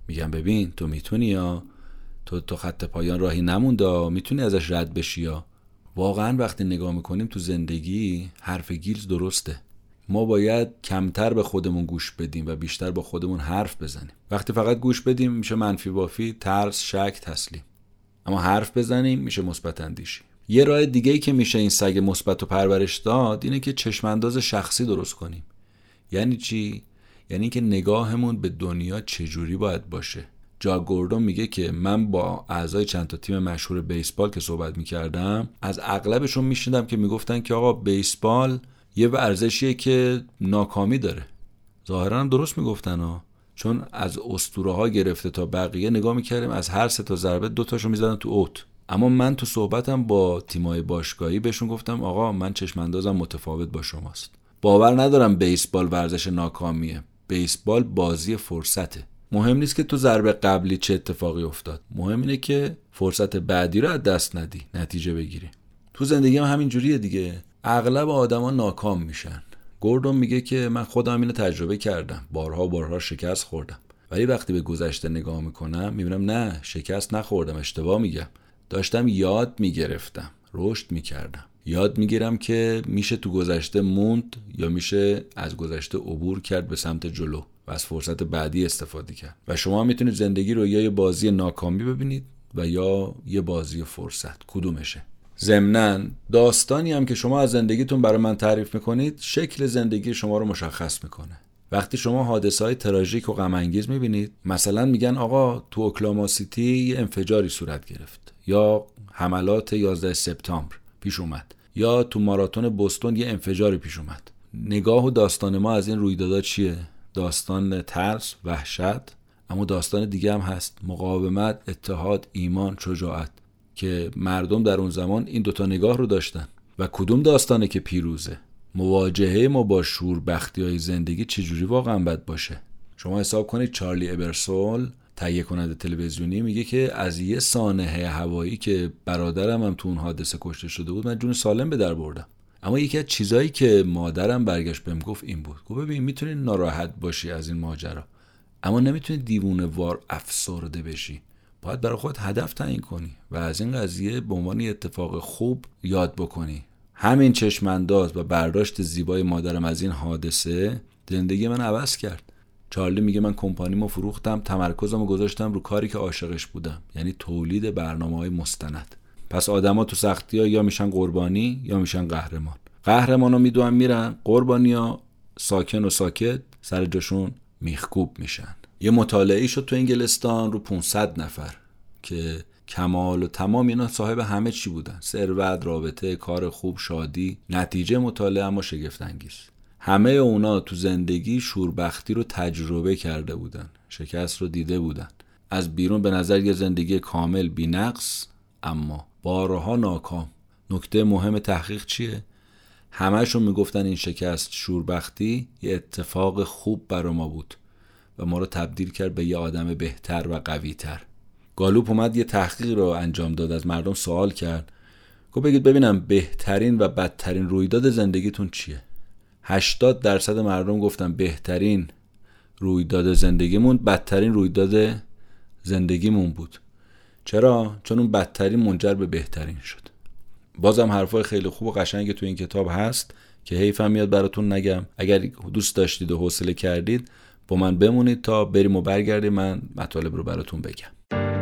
میگم ببین تو می‌تونی یا؟ تو تو خط پایان راهی نمونده. می‌تونی ازش رد بشی یا؟ واقعا وقتی نگاه می‌کنیم تو زندگی حرف گیلز درسته. ما باید کمتر به خودمون گوش بدیم و بیشتر با خودمون حرف بزنیم. وقتی فقط گوش بدیم میشه منفی بافی ترس شک تسلیم. اما حرف بزنیم میشه مثبت اندیشی. یه راه دیگه ای که میشه این سگ مثبت و پرورش داد اینه که چشمانداز شخصی درست کنیم. یعنی چی؟ یعنی که نگاهمون به دنیا چجوری باید باشه. جا گوردون میگه که من با اعضای چند تا تیم مشهور بیسبال که صحبت می‌کردم از اغلبشون میشنیدم که می‌گفتن که آقا بیسبال یه ورزشیه که ناکامی داره. ظاهرا هم درست می‌گفتن ها. چون از اسطوره ها گرفته تا بقیه نگاه می‌کردیم از هر سه تا ضربه دو تاشو می‌زدن تو اوت. اما من تو صحبتم با تیمای باشگاهی بهشون گفتم آقا من چشم اندازم متفاوت با شماست. باور ندارم بیسبال ورزش ناکامیه. بیسبال بازی فرصته. مهم نیست که تو ضربه قبلی چه اتفاقی افتاد. مهم اینه که فرصت بعدی رو از دست ندی نتیجه بگیری. تو زندگی هم همین جوریه دیگه. اغلب آدما ناکام میشن. گوردون میگه که من خودم اینو تجربه کردم. بارها بارها شکست خوردم. ولی وقتی به گذشته نگاه می‌کنم می‌بینم نه شکست نخوردم اشتباه میگم. داشتم یاد می‌گرفتم. رشد می‌کردم. یاد می‌گیرم که میشه تو گذشته موند یا میشه از گذشته عبور کرد به سمت جلو و از فرصت بعدی استفاده کرد. و شما می‌تونید زندگی رو یا یه بازی ناکامی ببینید و یا یه بازی فرصت. کدومشه؟ ضمنا داستانی هم که شما از زندگیتون برای من تعریف می‌کنید شکل زندگی شما رو مشخص می‌کنه. وقتی شما حادثه های تراژیک و غم انگیز می‌بینید مثلا میگن آقا تو اوکلاما سیتی یه انفجاری صورت گرفت یا حملات 11 سپتامبر. پیش اومد. یا تو ماراتون بوستون یه انفجاری پیش اومد. نگاه و داستان ما از این رویدادها چیه؟ داستان ترس وحشت اما داستان دیگه هم هست. مقاومت اتحاد ایمان شجاعت. که مردم در اون زمان این دوتا نگاه رو داشتن. و کدوم داستانه که پیروزه؟ مواجهه ما با شوربختی های زندگی چجوری واقعا بد باشه؟ شما حساب کنید چارلی ابرسول تهیه کننده تلویزیونی میگه که از یه سانحه هوایی که برادرم هم تو اون حادثه کشته شده بود من جون سالم به در بردم. اما یکی از چیزایی که مادرم برگشت بهم گفت این بود. گفت ببین می‌تونی ناراحت باشی از این ماجرا اما نمی‌تونی دیوونه وار افسرده بشی. باید برای خود هدف تعیین کنی و از این قضیه به عنوان اتفاق خوب یاد بکنی. همین چشمانداز و برداشت زیبای مادرم از این حادثه زندگی من عوض کرد. چارلی میگه من کمپانیمو فروختم تمرکزمو گذاشتم رو کاری که عاشقش بودم یعنی تولید برنامه های مستند. پس آدما تو سختی ها یا میشن قربانی یا میشن قهرمان. قهرمانو می‌دونن میرن قربانی ها ساکن و ساکت سر جاشون میخکوب میشن. یه مطالعه شد تو انگلستان رو 500 نفر که کمال و تمام اینا صاحب همه چی بودن. ثروت رابطه کار خوب شادی نتیجه مطالعه اما شگفت انگیز همه اونا تو زندگی شوربختی رو تجربه کرده بودن شکست رو دیده بودن. از بیرون به نظر یه زندگی کامل بینقص اما بارها ناکام. نکته مهم تحقیق چیه؟ همهشون می‌گفتن این شکست شوربختی یه اتفاق خوب برا ما بود و ما رو تبدیل کرد به یه آدم بهتر و قویتر. گالوپ اومد یه تحقیق رو انجام داد از مردم سوال کرد. گفت بگید ببینم بهترین و بدترین رویداد زندگیتون چیه؟ 80 درصد مردم گفتن بهترین رویداد زندگیمون بدترین رویداد زندگیمون بود. چرا؟ چون اون بدترین منجر به بهترین شد. بازم حرفای خیلی خوب و قشنگی تو این کتاب هست که حیفم میاد براتون نگم. اگر دوست داشتید و حوصله کردید با من بمونید تا بریم و برگردیم. من مطالب رو براتون بگم.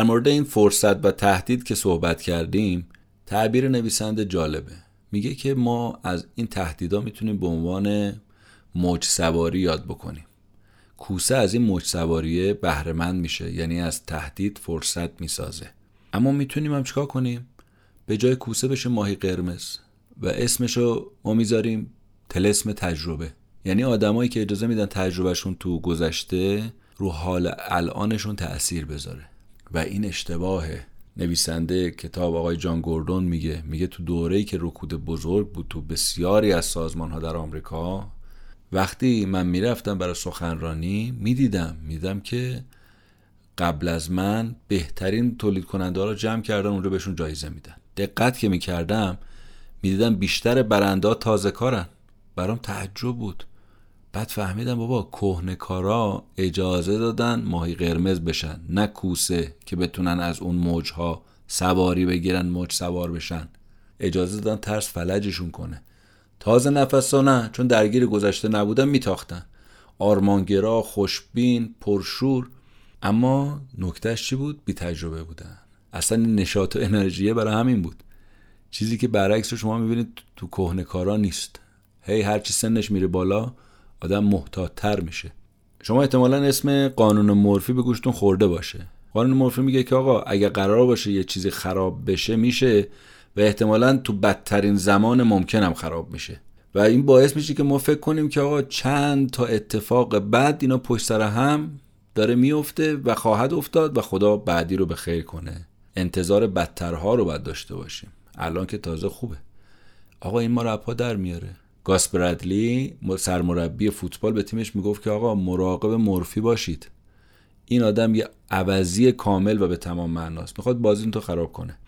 در مورد این فرصت و تهدید که صحبت کردیم تعبیر نویسنده جالبه. میگه که ما از این تهدیدها می‌تونیم به عنوان موج سواری یاد بکنیم. کوسه از این موج سواریه بهرهمند میشه یعنی از تهدید فرصت می‌سازه. اما می‌تونیم هم چیکار کنیم؟ به جای کوسه بشه ماهی قرمز و اسمشو ما می‌ذاریم تلسم تجربه. یعنی آدمایی که اجازه میدن تجربهشون تو گذشته رو حال الانشون تاثیر بذاره. و این اشتباهه نویسنده کتاب آقای جان گوردون میگه میگه تو دوره‌ای که رکود بزرگ بود تو بسیاری از سازمان ها در آمریکا وقتی من می‌رفتم برای سخنرانی می‌دیدم می‌دیدم که قبل از من بهترین تولید کننده رو جمع کردن اون رو بهشون جایزه میدن. دقت که می‌کردم می‌دیدم بیشتر برنده تازه کارن. برام تعجب بود. بعد فهمیدم بابا کهنکارا اجازه دادن ماهی قرمز بشن نه کوسه که بتونن از اون موجها سواری بگیرن موج سوار بشن. اجازه دادن ترس فلجشون کنه. تازه نفس نه چون درگیر گذشته نبودن میتاختن. آرمانگرا خوشبین پرشور. اما نکتهش چی بود؟ بی تجربه بودن. اصلا نشاط و انرژیه برای همین بود. چیزی که برعکس رو شما می‌بینید تو کهنکارا نیست. هی هرچی سنش میره بالا آدم محتاطتر میشه. شما احتمالا اسم قانون مورفی به گوشتون خورده باشه. قانون مورفی میگه که آقا اگه قرار باشه یه چیزی خراب بشه میشه و احتمالا تو بدترین زمان ممکنم خراب میشه. و این باعث میشه که ما فکر کنیم که آقا چند تا اتفاق بعد اینا پشت سر هم داره میفته و خواهد افتاد و خدا بعدی رو به خیر کنه. انتظار بدترها رو باید داشته باشیم. الان که تازه خوبه. آقا این ما رو در میاره. گاس برادلی سرمربی فوتبال به تیمش می‌گفت که آقا مراقب مورفی باشید. این آدم یه عوضی کامل و به تمام معناست. می‌خواد بازی تو خراب کنه.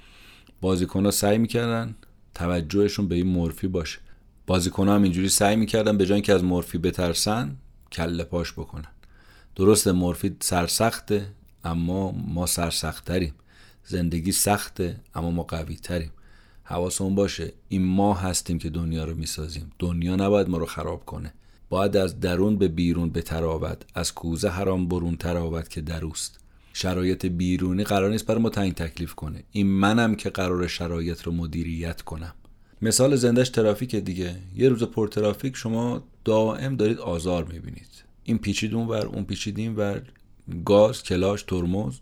بازیکن ها سعی می‌کردن توجهشون به این مورفی باشه. بازیکن هم اینجوری سعی می‌کردن به جای که از مورفی بترسن کله پاش بکنن. درست مورفی سرسخته اما ما سرسختتریم. زندگی سخته اما ما قوی تریم حواسمون باشه این ما هستیم که دنیا رو می‌سازیم. دنیا نباید ما رو خراب کنه. باید از درون به بیرون بتراود از کوزه حرام برون تراود که دروست شرایط بیرونی قرار نیست برای ما تعیین تکلیف کنه. این منم که قرار شرایط رو مدیریت کنم. مثال زندش ترافیک دیگه. یه روز پر ترافیک شما دائم دارید آزار می‌بینید. این پیچید اون ور اون پیچید این ور. گاز کلاش ترمز.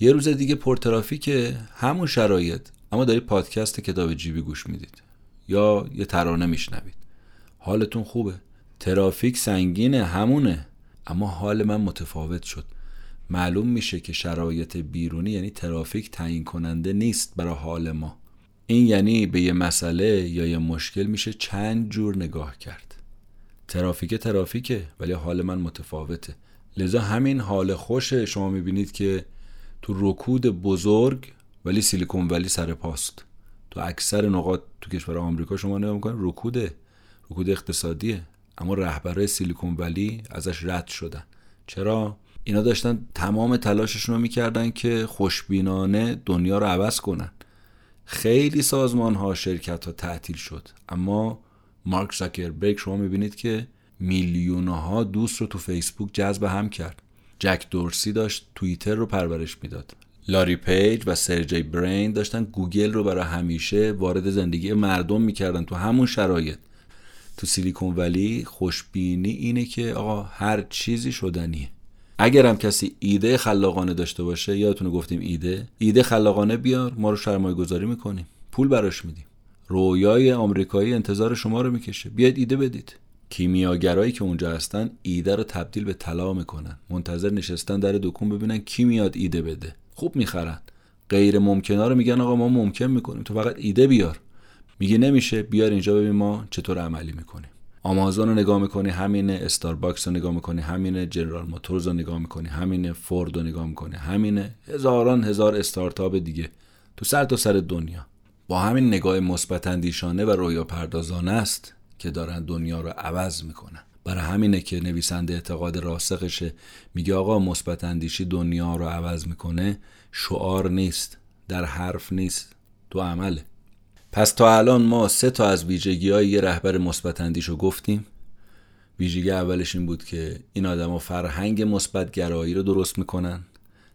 یه روز دیگه پر ترافیک همون شرایط. اما دارید پادکست کتاب جیبی گوش می‌دید یا یه ترانه میشنوید. حالتون خوبه؟ ترافیک سنگینه همونه. اما حال من متفاوت شد. معلوم میشه که شرایط بیرونی یعنی ترافیک تعیین کننده نیست برای حال ما. این یعنی به یه مسئله یا یه مشکل میشه چند جور نگاه کرد. ترافیک ترافیکه ولی حال من متفاوته. لذا همین حال خوش شما می‌بینید که تو رکود بزرگ ولی سیلیکون ولی سر پاست. تو اکثر نقاط تو کشور آمریکا شما نگاه می‌کنید رکوده. رکود اقتصادیه. اما رهبرای سیلیکون ولی ازش رد شدن. چرا؟ اینا داشتن تمام تلاششون رو می‌کردن که خوشبینانه دنیا رو عوض کنن. خیلی سازمان ها شرکت ها تعطیل شد. اما مارک زاکربرگ شما می‌بینید که میلیون ها دوست رو تو فیسبوک جذب هم کرد. جک دورسی داشت توییتر رو پرورش می‌داد. لاری پیج و سرجی برین داشتن گوگل رو برای همیشه وارد زندگی مردم می‌کردن تو همون شرایط. تو سیلیکون ولی خوشبینی اینه که آقا هر چیزی شدنیه. اگر هم کسی ایده خلاقانه داشته باشه یادتونه گفتیم ایده ایده خلاقانه بیار ما رو سرمایه گذاری می‌کنیم. پول براش میدیم. رویای آمریکایی انتظار شما رو می‌کشه. بیاید ایده بدید. کیمیاگرایی که اونجا هستن ایده رو تبدیل به طلا می‌کنن. منتظر نشستن در دکون ببینن کی میاد ایده بده. خوب می‌خرن. غیر ممکنا رو میگن آقا ما ممکن می‌کنیم. تو فقط ایده بیار. میگه نمیشه. بیار اینجا ببین ما چطور عملی می‌کنیم. آمازون رو نگاه می‌کنی همینه استارباکس رو نگاه می‌کنی همینه جنرال موتورز رو نگاه می‌کنی همینه فورد رو نگاه می‌کنی همینه هزاران هزار استارتاپ دیگه. تو سر تا سر دنیا. با همین نگاه مثبت اندیشانه و رویا پردازانه است که دارن دنیا رو عوض می‌کنن. برای همینه که نویسنده اعتقاد راسخشه میگه آقا مثبت اندیشی دنیا رو عوض می‌کنه شعار نیست در حرف نیست تو عمله. پس تا الان ما سه تا از ویژگی های یه رهبر مثبت اندیش رو گفتیم. ویژگی اولش این بود که این آدما فرهنگ مثبت گرایی رو درست می‌کنن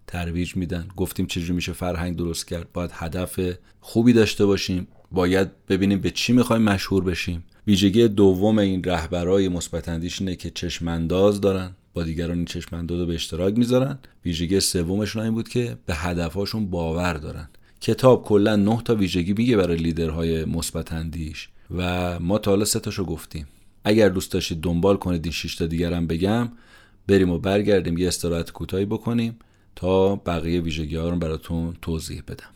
ترویج میدن. گفتیم چجوری میشه فرهنگ درست کرد؟ باید هدف خوبی داشته باشیم. باید ببینیم به چی می‌خوایم مشهور بشیم. ویژگی دوم این رهبرای مثبت اینه که چشمانداز دارن با دیگران این چشمانداز رو به اشتراک می‌ذارن. ویژگی سومشون این بود که به هدفهاشون باور دارن. کتاب کلا نه تا ویژگی میگه برای لیدرهای مثبت و ما تا حالا سه تاشو گفتیم. اگر دوست داشتید دنبال کنید این 6 تا دیگرم بگم بریم و برگردیم یه استراحت کوتاهی بکنیم تا بقیه ویژگی ها رو براتون توضیح بدم.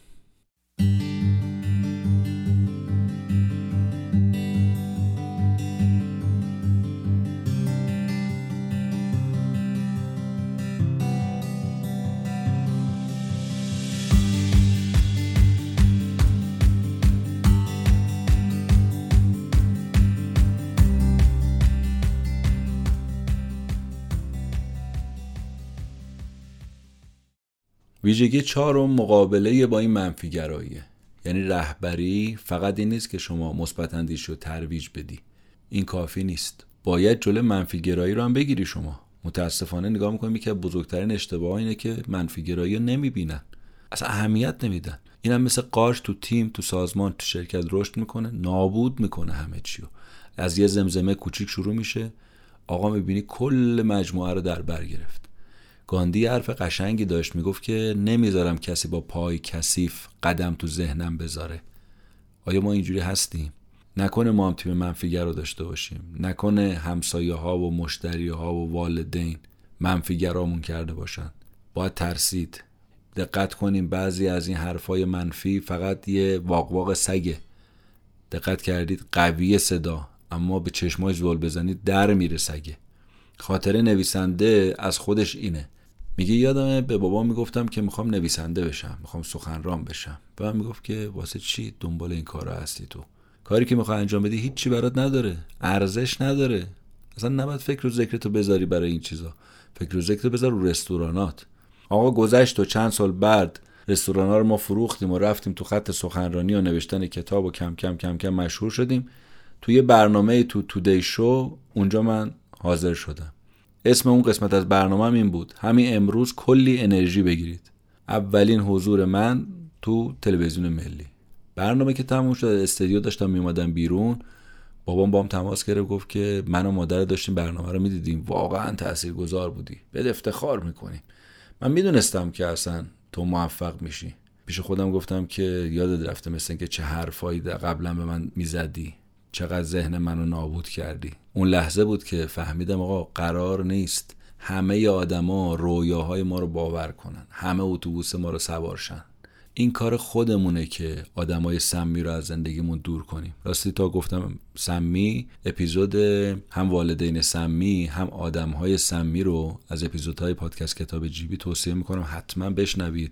ویژگی چهارم مقابله با این منفیگراییه. یعنی رهبری فقط این نیست که شما مثبت اندیش رو ترویج بدی. این کافی نیست. باید جلو منفیگرایی رو هم بگیری شما. متاسفانه نگاه می‌کنیم که بزرگترین اشتباه اینه که منفیگرایی رو نمی‌بینن. اصلا اهمیت نمیدن. این هم مثل قارش تو تیم تو سازمان تو شرکت رشد می‌کنه. نابود می‌کنه همه چیو. از یه زمزمه کوچیک شروع میشه. آقا می‌بینی کل مجموعه رو در بر گرفت. گاندی حرف قشنگی داشت می‌گفت که نمی‌ذارم کسی با پای کثیف قدم تو ذهنم بذاره. آیا ما اینجوری هستیم؟ نکنه ما هم تیم منفیگر رو داشته باشیم. نکنه همسایه ها و مشتری ها و والدین منفیگرامون کرده باشن. باید ترسید. دقت کنیم بعضی از این حرفای منفی فقط یه واقواق سگه. دقت کردید قوی صدا اما به چشمای زول بزنید در میره سگه. خاطر نویسنده از خودش اینه. میگه یادمه به بابا می‌گفتم که می‌خوام نویسنده بشم می‌خوام سخنران بشم. من می‌گفت که واسه چی دنبال این کارا هستی تو؟ کاری که می‌خوای انجام بدی هیچی برات نداره ارزش نداره. اصلا نباید فکر و ذکرتو بذاری برای این چیزا. فکر و ذکر بذار رو رستورانات. آقا گذشت و چند سال بعد رستوران ها رو ما فروختیم و رفتیم تو خط سخنرانی و نوشتن کتاب و کم کم کم کم مشهور شدیم. توی برنامه تو تودی شو اونجا من حاضر شدم. اسم اون قسمت از برنامه این بود. همین امروز کلی انرژی بگیرید. اولین حضور من تو تلویزیون ملی. برنامه که تموم شد استودیو داشتم میومدم بیرون. بابام بام تماس گرفت گفت که من و مادر داشتیم برنامه رو می‌دیدیم. واقعا تاثیرگذار بودی. بد افتخار می‌کنیم. من می‌دونستم که اصلا تو موفق میشی. پیش خودم گفتم که یادت رفته مثل که چه حرفایی قبلا به من می‌زدی. چقدر ذهن منو نابود کردی. اون لحظه بود که فهمیدم آقا قرار نیست همه آدما رویاهای ما رو باور کنن همه اتوبوس ما رو سوارشن این کار خودمونه که آدمای سمی رو از زندگیمون دور کنیم. راستی تا گفتم سمی اپیزود هم والدین سمی هم آدمهای سمی رو از اپیزودهای پادکست کتاب جیبی توصیه می‌کنم حتما بشنوید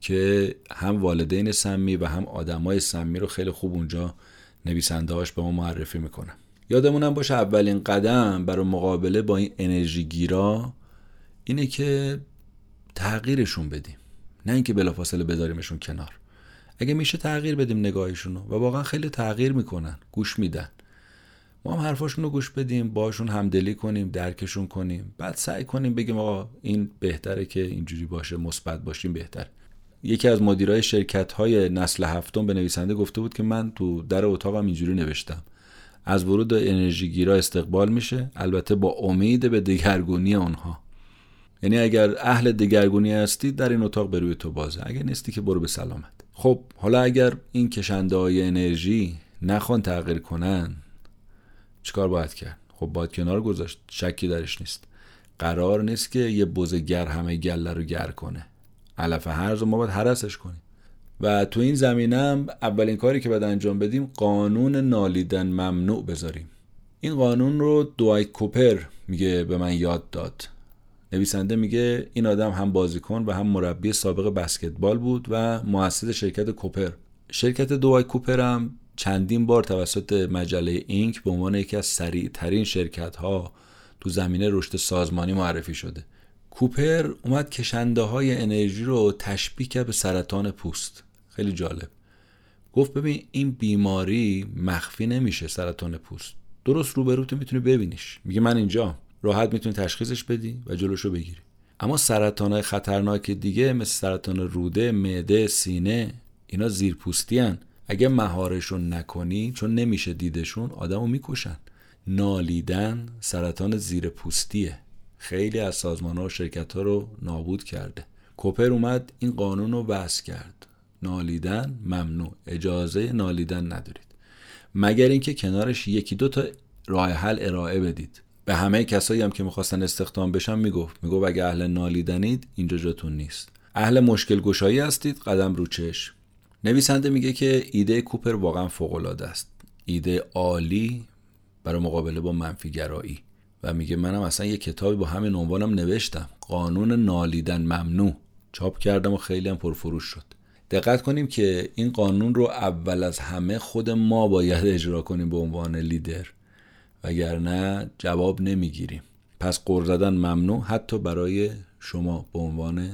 که هم والدین سمی و هم آدمای سمی رو خیلی خوب اونجا نویسنده هاش به ما معرفی می‌کنم یادمونم باشه اولین قدم برای مقابله با این انرژی گیرا اینه که تغییرشون بدیم. نه اینکه بلافاصله بذاریمشون کنار. اگه میشه تغییر بدیم نگاهشون و واقعا خیلی تغییر می‌کنن گوش میدن. ما هم حرفاشون رو گوش بدیم باشون همدلی کنیم درکشون کنیم بعد سعی کنیم بگیم آقا این بهتره که اینجوری باشه مثبت باشیم بهتر یکی از مدیرای شرکت های نسل هفتم به نویسنده گفته بود که من تو در اتاقم اینجوری نوشتم. از ورود انرژی گیرا استقبال میشه. البته با امید به دگرگونی آنها. یعنی اگر اهل دگرگونی هستی در این اتاق به روی تو بازه. اگر نیستی که برو به سلامت. خب حالا اگر این کشنده های انرژی نخوان تغییر کنن چیکار باید کرد؟ خب باید کنار گذاشت. شکی درش نیست. قرار نیست که یه بزگر همه گله رو گر کنه. علف هرز ما باید حرسش کنیم و تو این زمینه اولین کاری که باید انجام بدیم قانون نالیدن ممنوع بذاریم. این قانون رو دوایت کوپر میگه به من یاد داد. نویسنده میگه این آدم هم بازیکن و هم مربی سابق بسکتبال بود و مؤسس شرکت کوپر. شرکت دوایت کوپر هم چندین بار توسط مجله اینک به عنوان یکی از سریع ترین شرکت ها تو زمینه رشد سازمانی معرفی شده. کوپر اومد کشنده های انرژی رو تشبیه کرد به سرطان پوست. خیلی جالب. گفت ببین این بیماری مخفی نمیشه سرطان پوست. درست روبروت می‌تونی ببینیش. میگه من اینجا. راحت می‌تونی تشخیصش بدی و جلوشو بگیری. اما سرطان خطرناک دیگه مثل سرطان روده معده سینه اینا زیرپوستی هن. اگه مهارشون نکنی چون نمیشه دیدشون آدمو می‌کشن. نالیدن سرطان زیر پوستیه خیلی از سازمان ها و شرکت ها رو نابود کرده. کوپر اومد این قانون رو وضع کرد. نالیدن ممنوع. اجازه نالیدن ندارید. مگر اینکه کنارش یکی دو تا راه حل ارائه بدید. به همه کسایی هم که می‌خواستن استخدام بشن می‌گفت. می‌گفت اگه اهل نالیدنید اینجا جاتون نیست. اهل مشکل گشایی هستید قدم رو چشم. نویسنده میگه که ایده کوپر واقعا فوق العاده است. ایده عالی برای مقابله با منفی گرایی. و میگه منم اصلا یه کتابی با همین عنوانم نوشتم. قانون نالیدن ممنوع. چاپ کردم و خیلی هم پرفروش شد. دقت کنیم که این قانون رو اول از همه خود ما باید اجرا کنیم به عنوان لیدر. وگرنه جواب نمی‌گیریم. پس قر زدن ممنوع حتی برای شما به عنوان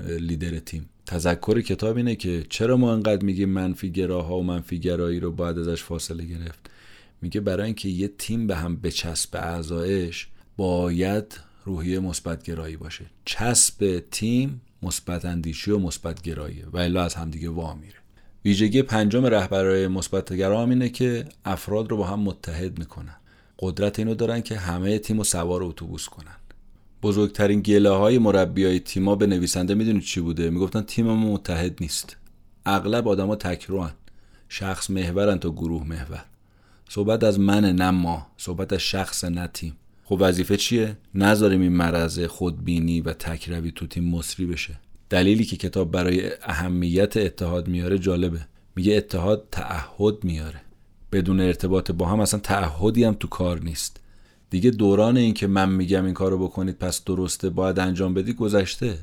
لیدر تیم. تذکر کتاب اینه که چرا ما انقدر میگیم منفی گراها و منفی گرایی رو باید ازش فاصله گرفت؟ میگه برای اینکه یه تیم به هم بچسب اعضایش باید روحیه مثبت گرایی باشه. چسب تیم مثبت اندیشی و مثبت گراییه و الا از همدیگه وا میره. ویژگی پنجم رهبرای مثبت گرا اینه که افراد رو با هم متحد می‌کنن. قدرت اینو دارن که همه تیم رو سوار اتوبوس کنن. بزرگترین گله های مربی های تیما به نویسنده می‌دونید چی بوده؟ می‌گفتن تیم ما متحد نیست. اغلب آدما تکروان شخص محورن تا گروه محور. صحبت از من نه ما. صحبت از شخص نه تیم. خب وظیفه چیه؟ نذاریم این مرض خودبینی و تکروی تو تیم مصری بشه. دلیلی که کتاب برای اهمیت اتحاد میاره جالبه. میگه اتحاد تعهد میاره. بدون ارتباط با هم اصلا تعهدی هم تو کار نیست. دیگه دوران این که من میگم این کارو بکنید پس درسته باید انجام بدی گذشته.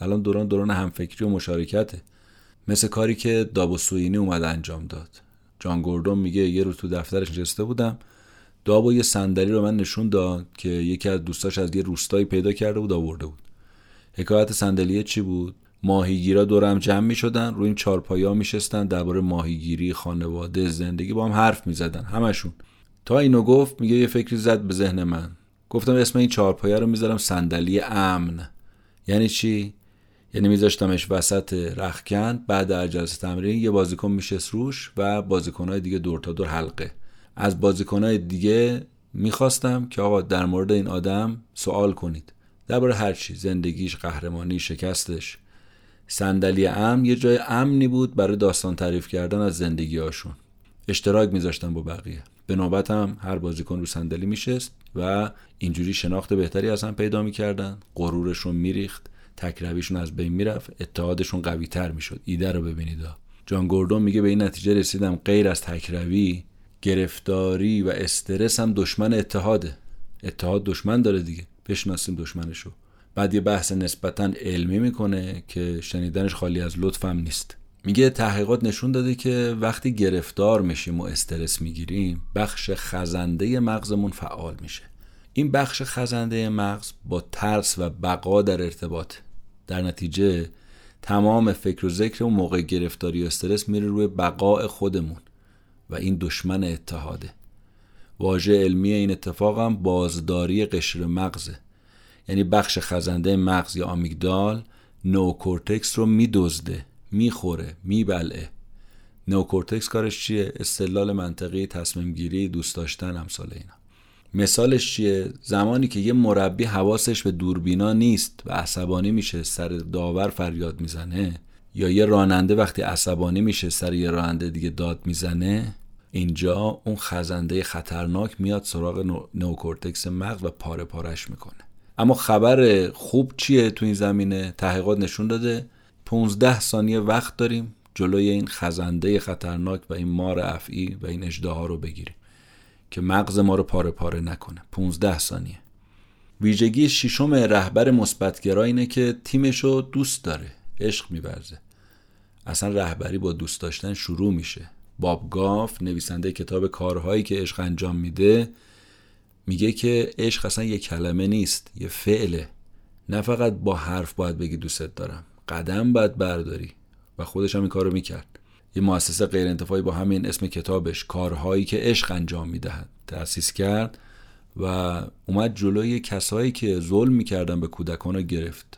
الان دوران دوران همفکری و مشارکته. مثل کاری که دابوسوینی اومد انجام داد. جان گوردون میگه یه روز تو دفترش نشسته بودم. دابو یه صندلی رو من نشون داد که یکی از دوستاش از یه روستایی پیدا کرده بود آورده بود. حکایت صندلیه چی بود؟ ماهیگیرا دورم جمع می شدن روی این چارپایا می شستن درباره ماهیگیری خانواده زندگی با هم حرف می زدن همشون. تا اینو گفت میگه یه فکری زد به ذهن من. گفتم اسم این چارپایه رو می‌ذارم صندلی امن. یعنی چی؟ یعنی میذاشتمش وسط رخکن بعد از جلسه تمرین یه بازیکن میشست روش و بازیکنهای دیگه دور تا دور حلقه. از بازیکنهای دیگه می‌خواستم که آقا در مورد این آدم سوال کنید. درباره هر چی زندگیش قهرمانی شکستش. صندلی امن یه جای امنی بود برای داستان تعریف کردن از زندگی هاشون اشتراک میذاشتم با بقیه. به نوبت هم هر بازیکن رو صندلی میشست و اینجوری شناخت بهتری از هم پیدا می‌کردن. غرورشون میریخت. تکرویشون از بین می‌رفت. اتحادشون قوی تر می‌شد. ایده رو ببینید جان گوردون میگه به این نتیجه رسیدم. غیر از تکروی گرفتاری و استرس هم دشمن اتحاده. اتحاد دشمن داره دیگه. بشناسیم دشمنشو. بعد یه بحث نسبتا علمی می‌کنه که شنیدنش خالی از لطفم نیست. میگه تحقیقات نشون داده که وقتی گرفتار میشیم و استرس می‌گیریم بخش خزنده مغزمون فعال میشه. این بخش خزنده مغز با ترس و بقا در ارتباط. در نتیجه تمام فکر و ذکر و موقع گرفتاری و استرس میره روی بقای خودمون. و این دشمن اتحاده. واژه علمی این اتفاق هم بازداری قشر مغزه. یعنی بخش خزنده مغز یا آمیگدال نوکورتکس رو میدزده می‌خوره میبلعه. نوکورتکس کارش چیه؟ استدلال منطقی تصمیم گیری دوست داشتن امثال اینا. مثالش چیه؟ زمانی که یه مربی حواسش به دوربینا نیست و عصبانی میشه سر داور فریاد می‌زنه یا یه راننده وقتی عصبانی میشه سر یه راننده دیگه داد می‌زنه اینجا اون خزنده خطرناک میاد سراغ نوکورتکس مغز و پاره پارش می‌کنه. اما خبر خوب چیه تو این زمینه؟ تحقیقات نشون داده. 15 ثانیه وقت داریم جلوی این خزنده خطرناک و این مار افعی و این اجدها رو بگیریم که مغز ما رو پاره پاره نکنه. 15 ثانیه. ویژگی ششم رهبر مثبتگرا اینه که تیمش رو دوست داره. عشق میورزه. اصلا رهبری با دوست داشتن شروع میشه. باب گاف نویسنده کتاب کارهایی که عشق انجام میده میگه که عشق اصلا یه کلمه نیست یه فعله. نه فقط با حرف باید بگی دوستت دارم. قدم باید برداری. و خودش هم این کارو می‌کرد. یه مؤسسه غیر انتفاعی با همین اسم کتابش کارهایی که عشق انجام می‌دهد. تأسیس کرد و اومد جلوی کسایی که ظلم می‌کردن به کودکان رو گرفت.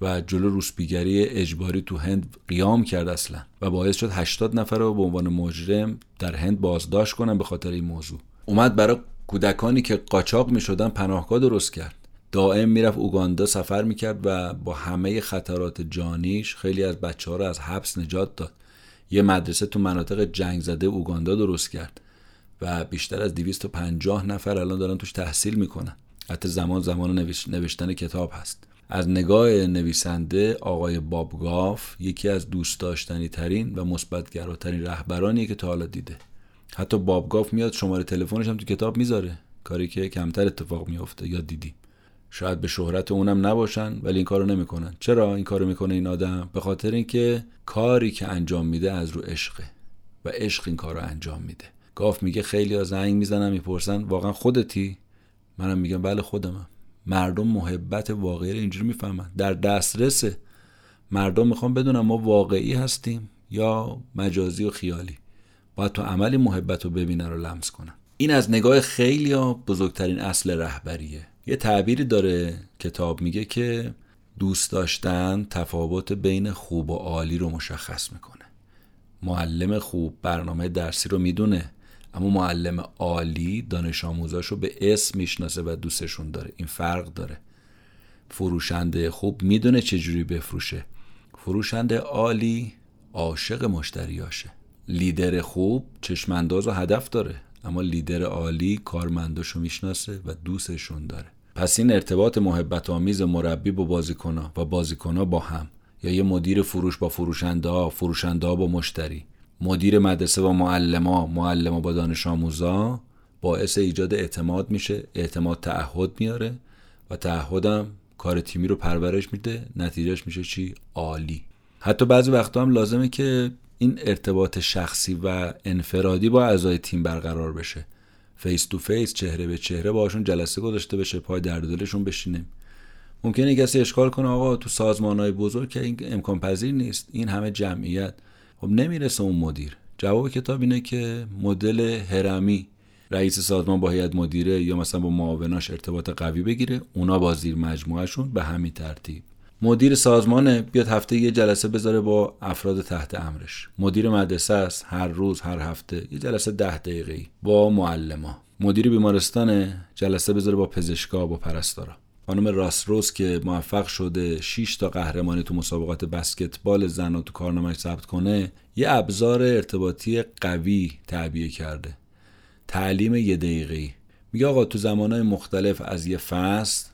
و جلو روسپیگری اجباری تو هند قیام کرد اصلا و باعث شد 80 نفر رو به عنوان مجرم در هند بازداشت کنن به خاطر این موضوع. اومد برای کودکانی که قاچاق می شدن پناهگاه درست کرد. دائم می‌رفت اوگاندا سفر می‌کرد و با همه خطرات جانیش خیلی از بچه ها رو از حبس نجات داد. یه مدرسه تو مناطق جنگ زده اوگاندا درست کرد و بیشتر از 250 نفر الان دارن توش تحصیل می‌کنن. حتی زمان زمان نوشتن کتاب هست. از نگاه نویسنده آقای بابگاف یکی از دوست داشتنی ترین و مثبتگراترین رهبرانی که تا حالا دیده. حتی بابگاف میاد شماره تلفنش هم تو کتاب می‌ذاره. کاری که کمتر اتفاق میفته یا دیدی. شاید به شهرت اونم نباشن ولی این کارو نمی‌کنن. چرا این کارو می‌کنه این آدم؟ به خاطر اینکه کاری که انجام میده از رو عشقه. و عشق این کارو انجام میده. گاف میگه خیلی ها زنگ می‌زنن می‌پرسن واقعا خودتی؟ منم میگم بله خودمم. مردم محبت واقعی رو اینجوری می‌فهمن. در دسترسه مردم می‌خوان بدونن ما واقعی هستیم یا مجازی و خیالی. باید تو عملی محبت رو ببینن و لمس کنن. این از نگاه خیلی ها بزرگترین اصل رهبریه. یه تعبیری داره کتاب میگه که دوست داشتن تفاوت بین خوب و عالی رو مشخص می‌کنه. معلم خوب برنامه درسی رو می‌دونه. اما معلم عالی دانش آموزاش رو به اسم می‌شناسه و دوستشون داره. این فرق داره. فروشنده خوب می‌دونه چجوری بفروشه. فروشنده عالی عاشق مشتریاشه. لیدر خوب چشمانداز و هدف داره اما لیدر عالی کارمنداشو می‌شناسه و دوستشون داره. پس این ارتباط محبت آمیز مربی با بازیکنها و بازیکنها با هم یا یه مدیر فروش با فروشنده ها فروشنده ها با مشتری. مدیر مدرسه با معلما معلما با دانش آموزا باعث ایجاد اعتماد میشه اعتماد تعهد میاره و تعهدم کار تیمی رو پرورش میده نتیجهش میشه چی؟ عالی. حتی بعضی وقتا هم لازمه که این ارتباط شخصی و انفرادی با اعضای تیم برقرار بشه. face to face چهره به چهره باشون جلسه گذاشته بشه پای درد دلشون بشینیم ممکنه کسی اشکال کنه آقا تو سازمان های بزرگ که این امکان پذیر نیست. این همه جمعیت. خب نمی‌رسه اون مدیر. جواب کتاب اینه که مدل هرمی رئیس سازمان با هیئت مدیره یا مثلا با معاوناش ارتباط قوی بگیره اونا با زیر مجموعهشون به همین ترتیب. مدیر سازمانه بیاد هفته یه جلسه بذاره با افراد تحت امرش. مدیر مدرسه است هر روز هر هفته یه جلسه ده دقیقه با معلما. مدیر بیمارستان جلسه بذاره با پزشکا با پرستارا. خانم راسروس که موفق شده 6 تا قهرمانی تو مسابقات بسکتبال زن تو کارنامهش ثبت کنه یه ابزار ارتباطی قوی تعبیه کرده. تعلیم یه دقیقه میگه آقا تو زمانهای مختلف از یه فصل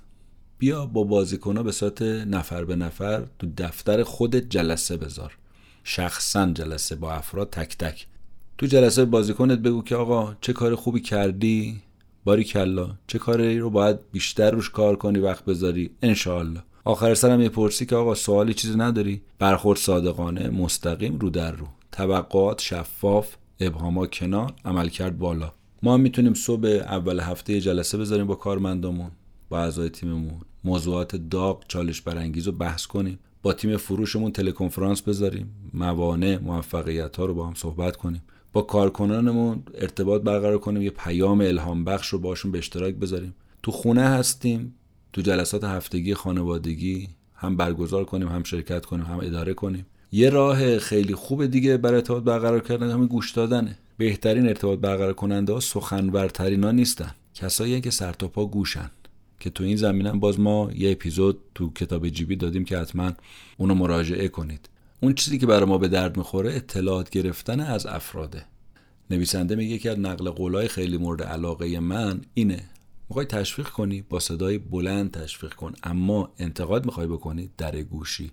بیا با بازیکنها به صورت نفر به نفر تو دفتر خودت جلسه بذار. شخصا جلسه با افراد تک تک. تو جلسه بازیکنت بگو که آقا چه کار خوبی کردی؟ باری کلا چه کاری رو باید بیشتر روش کار کنی وقت بذاری؟ انشاالله آخر سرم می‌پرسی که آقا سوالی چیزی نداری؟ برخورد صادقانه مستقیم رو در رو. توقعات شفاف ابهاما کنار عمل کرد بالا. ما می‌تونیم صبح اول هفته جلسه بذاریم با کارمندامون با اعضای تیممون. موضوعات داغ چالش برانگیز رو بحث کنیم. با تیم فروشمون تلکنفرانس بذاریم. موانع موفقیت ها رو با هم صحبت کنیم. با کارکنانمون ارتباط برقرار کنیم یه پیام الهام بخش رو باشون به اشتراک بذاریم. تو خونه هستیم تو جلسات هفتگی خانوادگی هم برگزار کنیم هم شرکت کنیم هم اداره کنیم. یه راه خیلی خوب دیگه برای ارتباط برقرار کردن همین گوش دادنه. بهترین ارتباط برقرار کننده ها سخنورترین ها نیستن. کسایی که سر تا پا گوشن که تو این زمینه باز ما یه اپیزود تو کتاب جیبی دادیم که حتما اونو مراجعه کنید. اون چیزی که برای ما به درد می‌خوره اطلاعات گرفتن از افراده. نویسنده میگه که نقل قولای خیلی مورد علاقه من اینه. می‌خوای تشویق کنی؟ با صدای بلند تشویق کن. اما انتقاد می‌خوای بکنی؟ در گوشی.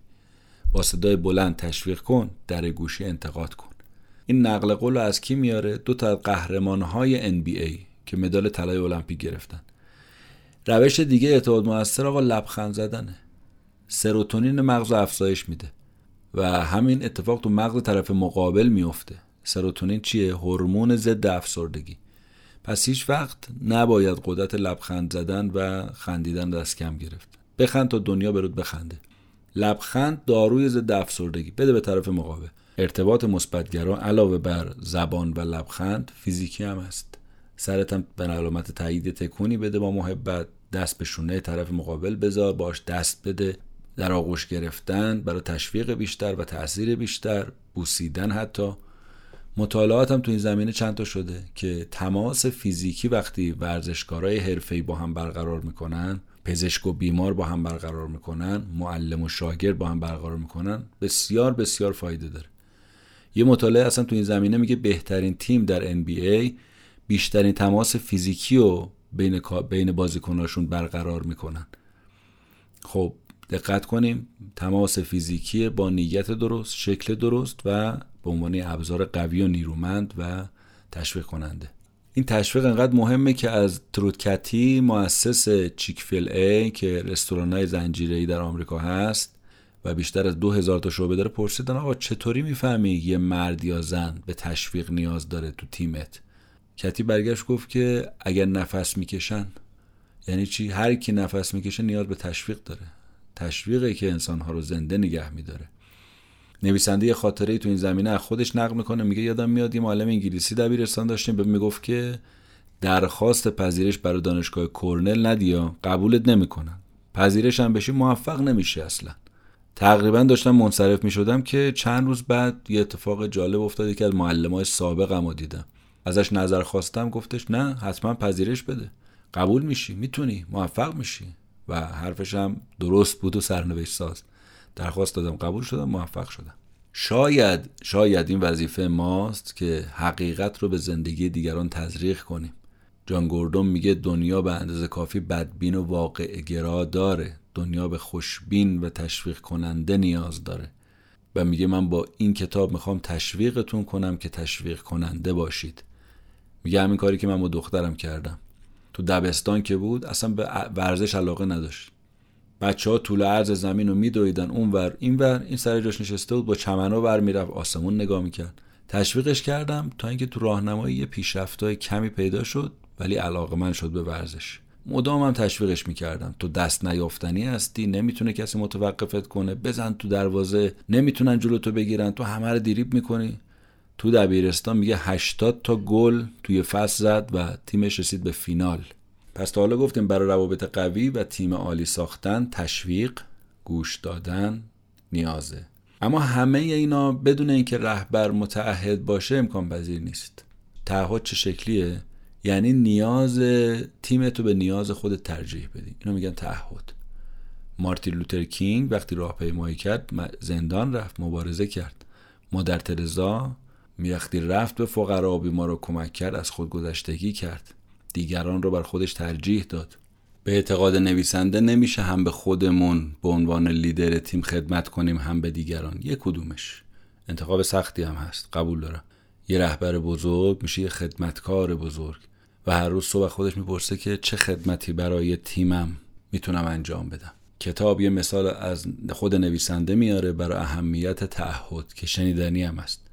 با صدای بلند تشویق کن. در گوشی انتقاد کن. این نقل قول از کی میاره؟ دو تا قهرمان های NBA که مدال طلای المپیک گرفتن. روش دیگه اعتماد موثر آقا لبخند زدنه. سروتونین مغز افزایش میده. و همین اتفاق تو مغز طرف مقابل میفته سروتونین چیه؟ هورمون ضد افسردگی. پس هیچ وقت نباید قدرت لبخند زدن و خندیدن دست کم گرفت. بخند تا دنیا برود بخنده. لبخند داروی ضد افسردگی. بده به طرف مقابل. ارتباط مثبتگرا علاوه بر زبان و لبخند فیزیکی هم هست. سرتم به علامت تایید تکونی بده با محبت. دست به شونه طرف مقابل بذار. باش دست بده. در آغوش گرفتن برای تشویق بیشتر و تاثیر بیشتر بوسیدن حتی. مطالعات هم تو این زمینه چند تا شده که تماس فیزیکی وقتی ورزشکارای حرفه‌ای با هم برقرار می‌کنن پزشک و بیمار با هم برقرار می‌کنن معلم و شاگرد با هم برقرار می‌کنن بسیار بسیار فایده داره. یه مطالعه اصلا تو این زمینه میگه بهترین تیم در NBA بیشترین تماس فیزیکی رو بین بین بازیکناشون برقرار می‌کنن. خب دقت کنیم. تماس فیزیکی با نیت درست شکل درست و به عنوان ابزار قوی و نیرومند و تشویق کننده. این تشویق انقدر مهمه که از تروتکتی مؤسس چیکفیل ای که رستوران های زنجیره در آمریکا هست و بیشتر از دو هزار تا شعبه داره پرسیدن آقا چطوری می‌فهمی یه مرد یا زن به تشویق نیاز داره تو تیمت؟ کتی برگشت گفت که اگر نفس می‌کشن یعنی چی؟ هر کی نفس می‌کشه نیاز به تشویق داره. تشویقی که انسانها رو زنده نگه میداره. نویسنده یه خاطره تو این زمینه از خودش نقل می‌کنه میگه یادم میاد یه معلم انگلیسی دبیرستان داشتیم به می‌گفت که درخواست پذیرش برای دانشگاه کرنل ندیا قبولت نمی‌کنن پذیرش هم بشی موفق نمیشه اصلا. تقریبا داشتم منصرف می‌شدم که چند روز بعد یه اتفاق جالب افتاد که از معلمای سابقم رو دیدم. ازش نظر خواستم گفتش نه حتما پذیرش بده. قبول میشی می‌تونی موفق میشی. و حرفش هم درست بود و سرنوشت ساز. درخواست دادم قبول شدم موفق شدم. شاید شاید این وظیفه ماست که حقیقت رو به زندگی دیگران تزریق کنیم. جان گوردون میگه دنیا به اندازه کافی بدبین و واقع گرا داره. دنیا به خوشبین و تشویق کننده نیاز داره. و میگه من با این کتاب می‌خوام تشویقتون کنم که تشویق کننده باشید. میگه همین کاری که من با دخترم کردم. تو دبستان که بود اصلا به ورزش علاقه نداشت. بچه ها طول عرض زمین رو میدویدن اون ور این ور سر جاش نشسته بود با چمنا ور می‌رفت آسمون نگاه می‌کرد. تشویقش کردم تا اینکه تو راهنمایی یه پیشرفتای کمی پیدا شد ولی علاقه من شد به ورزش. مدام هم تشویقش می‌کردم. تو دست نیافتنی هستی نمی‌تونه کسی متوقفت کنه. بزن تو دروازه نمی‌تونن جلو تو بگیرن. تو همه رو دیریب می‌کنی. تو دبیرستان میگه 80 تا گل توی فصل زد و تیمش رسید به فینال. پس تا حالا گفتیم برای روابط قوی و تیم عالی ساختن تشویق گوش دادن نیازه. اما همه اینا بدون اینکه رهبر متعهد باشه امکان پذیر نیست. تعهد چه شکلیه؟ یعنی نیاز تیم تو به نیاز خود ترجیح بدی. اینو میگن تعهد. مارتین لوتر کینگ وقتی راهپیمایی کرد زندان رفت مبارزه کرد. مادر ترزا وقتی رفت به فقرا بیمار رو کمک کرد از خودگذشتگی کرد. دیگران رو بر خودش ترجیح داد. به اعتقاد نویسنده نمیشه هم به خودمون به عنوان لیدر تیم خدمت کنیم هم به دیگران. یک کدومش. انتخاب سختی هم هست. قبول دارم. یه رهبر بزرگ میشه یه خدمتکار بزرگ. و هر روز صبح خودش می‌پرسه که چه خدمتی برای تیمم می‌تونم انجام بدم. کتاب یه مثال از خود نویسنده میاره برای اهمیت تعهد که شنیدنی هم است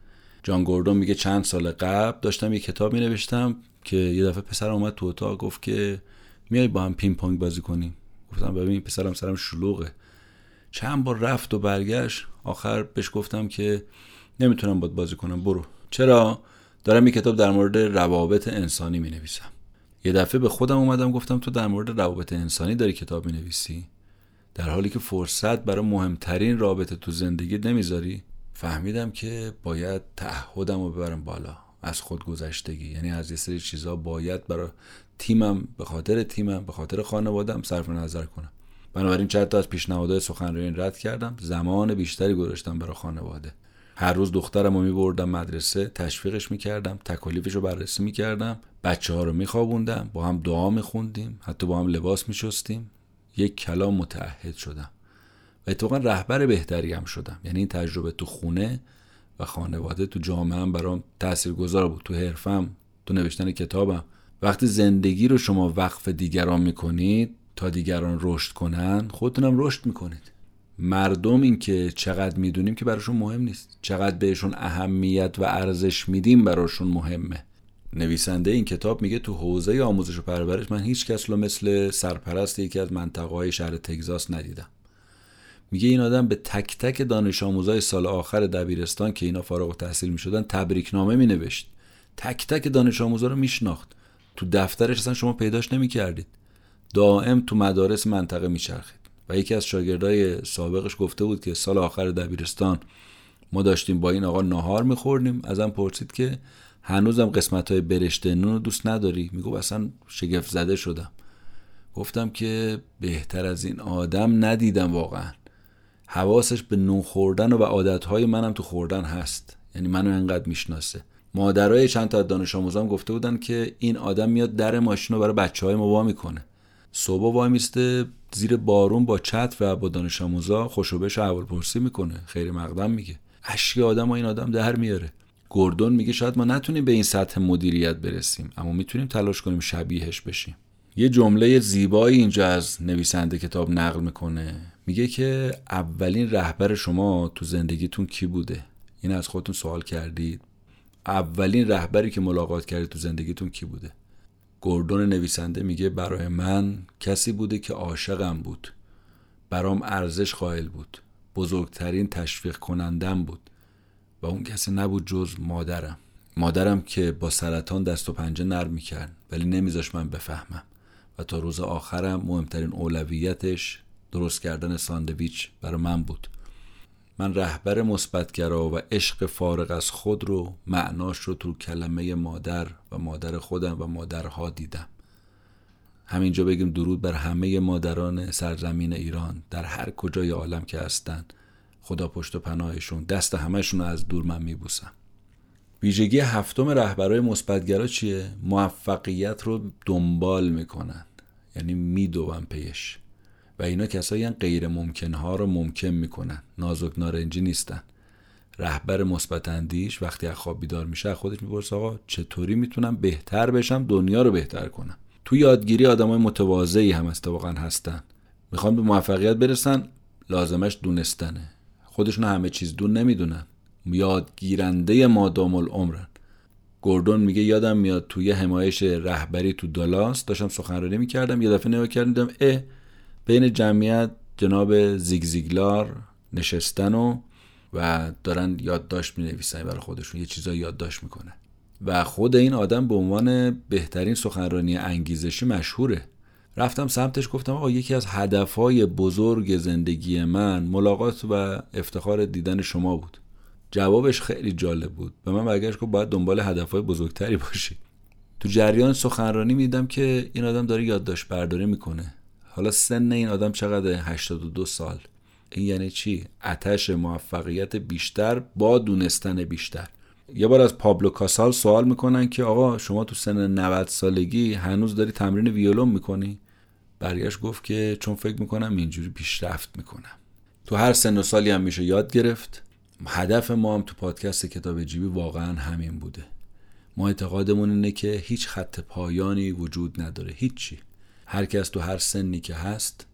جان گوردون میگه چند سال قبل داشتم یه کتاب می نوشتم که یه دفعه پسر اومد تو اتاق گفت که میای با هم پینگ پونگ بازی کنیم گفتم ببین پسرم سرم شلوغه. چند بار رفت و برگشت. آخر بهش گفتم که نمی‌تونم باد بازی کنم برو. چرا؟ دارم یه کتاب در مورد روابط انسانی می نویسم یه دفعه به خودم اومدم گفتم تو در مورد روابط انسانی داری کتاب می نویسی در حالی که فرصت برای مهمترین رابطه تو زندگی نمی‌ذاری. فهمیدم که باید تعهدم رو ببرم بالا از خودگذشتگی. یعنی از یه سری چیزها باید برای تیمم به خاطر تیمم به خاطر خانوادم صرف نظر کنم. بنابراین چند تا از پیشنهادهای سخنرانی رد کردم. زمان بیشتری گذاشتم برای خانواده. هر روز دخترم رو میبردم مدرسه تشویقش می‌کردم تکالیفش رو بررسی می‌کردم. بچه ها رو میخوابوندم با هم دعا میخوندیم حتی با هم لباس میشستیم. یک کلام متعهد شدم. و اتفاقا رهبر بهتری هم شدم. یعنی این تجربه تو خونه و خانواده تو جامعه هم برام گذار بود. تو حرفم تو نوشتن کتابم. وقتی زندگی رو شما وقف دیگران می‌کنید تا دیگران رشد کنن خودتونم رشد می‌کنید. مردم این که چقدر می‌دونیم که براشون مهم نیست. چقدر بهشون اهمیت و ارزش میدیم براشون مهمه. نویسنده این کتاب میگه تو حوزه آموزش و پرورش من هیچ کس رو مثل سرپرست یکی از منطقه های شهر تگزاس ندیدم. میگه این آدم به تک تک دانش آموزای سال آخر دبیرستان که اینا فارغ و تحصیل می‌شدن تبریک نامه مینوشت. تک تک دانش آموزا رو میشناخت. تو دفترش اصلا شما پیداش نمی‌کردید. دائم تو مدارس منطقه میچرخید. و یکی از شاگردای سابقش گفته بود که سال آخر دبیرستان ما داشتیم با این آقا نهار میخوردیم. ازم پرسید که هنوزم قسمت های برشته نون دوست نداری؟ میگو اصلا شگفت زده شدم. گفتم که بهتر از این آدم ندیدم واقعا. حواسش به نون خوردن و به عادتهای منم تو خوردن هست. یعنی منو انقدر می‌شناسه. مادرای چند تا دانش آموزام گفته بودن که این آدم میاد در ماشین رو برای بچه های ما وا می‌کنه. صبح وای میسته زیر بارون با چتر و با دانش آموزا خوشوبش اول پرسی می‌کنه. خیر مقدم میگه. اشکی آدم و این آدم در میاره. گردون میگه شاید ما نتونیم به این سطح مدیریت برسیم اما می‌تونیم تلاش کنیم شبیهش بشیم. یه جمله زیبایی اینجا از نویسنده کتاب نقل می‌کنه. میگه که اولین رهبر شما تو زندگیتون کی بوده؟ این از خودتون سوال کردید. اولین رهبری که ملاقات کردید تو زندگیتون کی بوده؟ گردون نویسنده میگه برای من کسی بوده که عاشقم بود. برام ارزش قائل بود. بزرگترین تشویق کنندم بود. و اون کسی نبود جز مادرم. مادرم که با سرطان دست و پنجه نرم می‌کرد ولی نمیذاش من بفهمم. و تا روز آخرم مهمترین اولویتش درست کردن ساندویچ برای من بود. من رهبر مثبتگرا و عشق فارغ از خود رو معناش رو تو کلمه مادر و مادر خودم و مادرها دیدم. همینجا بگیم درود بر همه مادران سرزمین ایران. در هر کجای عالم که هستن خدا پشت و پناهشون دست همهشون رو از دور من میبوسم ویژگی هفتم رهبرای مثبتگرا چیه؟ موفقیت رو دنبال می‌کنن. یعنی میدوون پیش. و اینا کسایی غیر ممکن ها رو ممکن می‌کنن. نازک نارنجی نیستن. رهبر مثبت اندیش وقتی از خواب بیدار میشه خودش می‌پرسه آقا چطوری می‌تونم بهتر بشم؟ دنیا رو بهتر کنم. تو یادگیری آدمای متواضعی هم واقعا هستن. می‌خوان به موفقیت برسن لازمش دونستنه. خودشون همه چیز دون نمی‌دونن. یادگیرنده مادام العمرن. گوردون میگه یادم میاد توی حمایش رهبری تو دالاس داشتم سخنرانی می‌کردم یه دفعه نگاه کردم بین جمعیت جناب زیگزیگلار نشستن و و دارن یادداشت می نویسن برای خودشون. یه چیزایی یادداشت می‌کنه. و خود این آدم به عنوان بهترین سخنرانی انگیزشی مشهوره. رفتم سمتش گفتم آقا یکی از هدفهای بزرگ زندگی من ملاقات و افتخار دیدن شما بود. جوابش خیلی جالب بود. به من برگشت که باید دنبال هدفهای بزرگتری باشی. تو جریان سخنرانی میدم که این آدم داره یادداشت برداری می‌کنه. حالا سن این آدم چقدر 82 سال. این یعنی چی؟ اتش موفقیت بیشتر با دونستن بیشتر. یه بار از پابلو کاسال سوال می‌کنن که آقا شما تو سن 90 سالگی هنوز داری تمرین ویولون می‌کنی؟ برگشت گفت که چون فکر می‌کنم اینجوری پیشرفت می‌کنم. تو هر سن و سالی هم میشه یاد گرفت. هدف ما هم تو پادکست کتاب جیبی واقعا همین بوده. ما اعتقادمون اینه که هیچ خط پایانی وجود نداره. هیچی. هر کس تو هر سنی که هست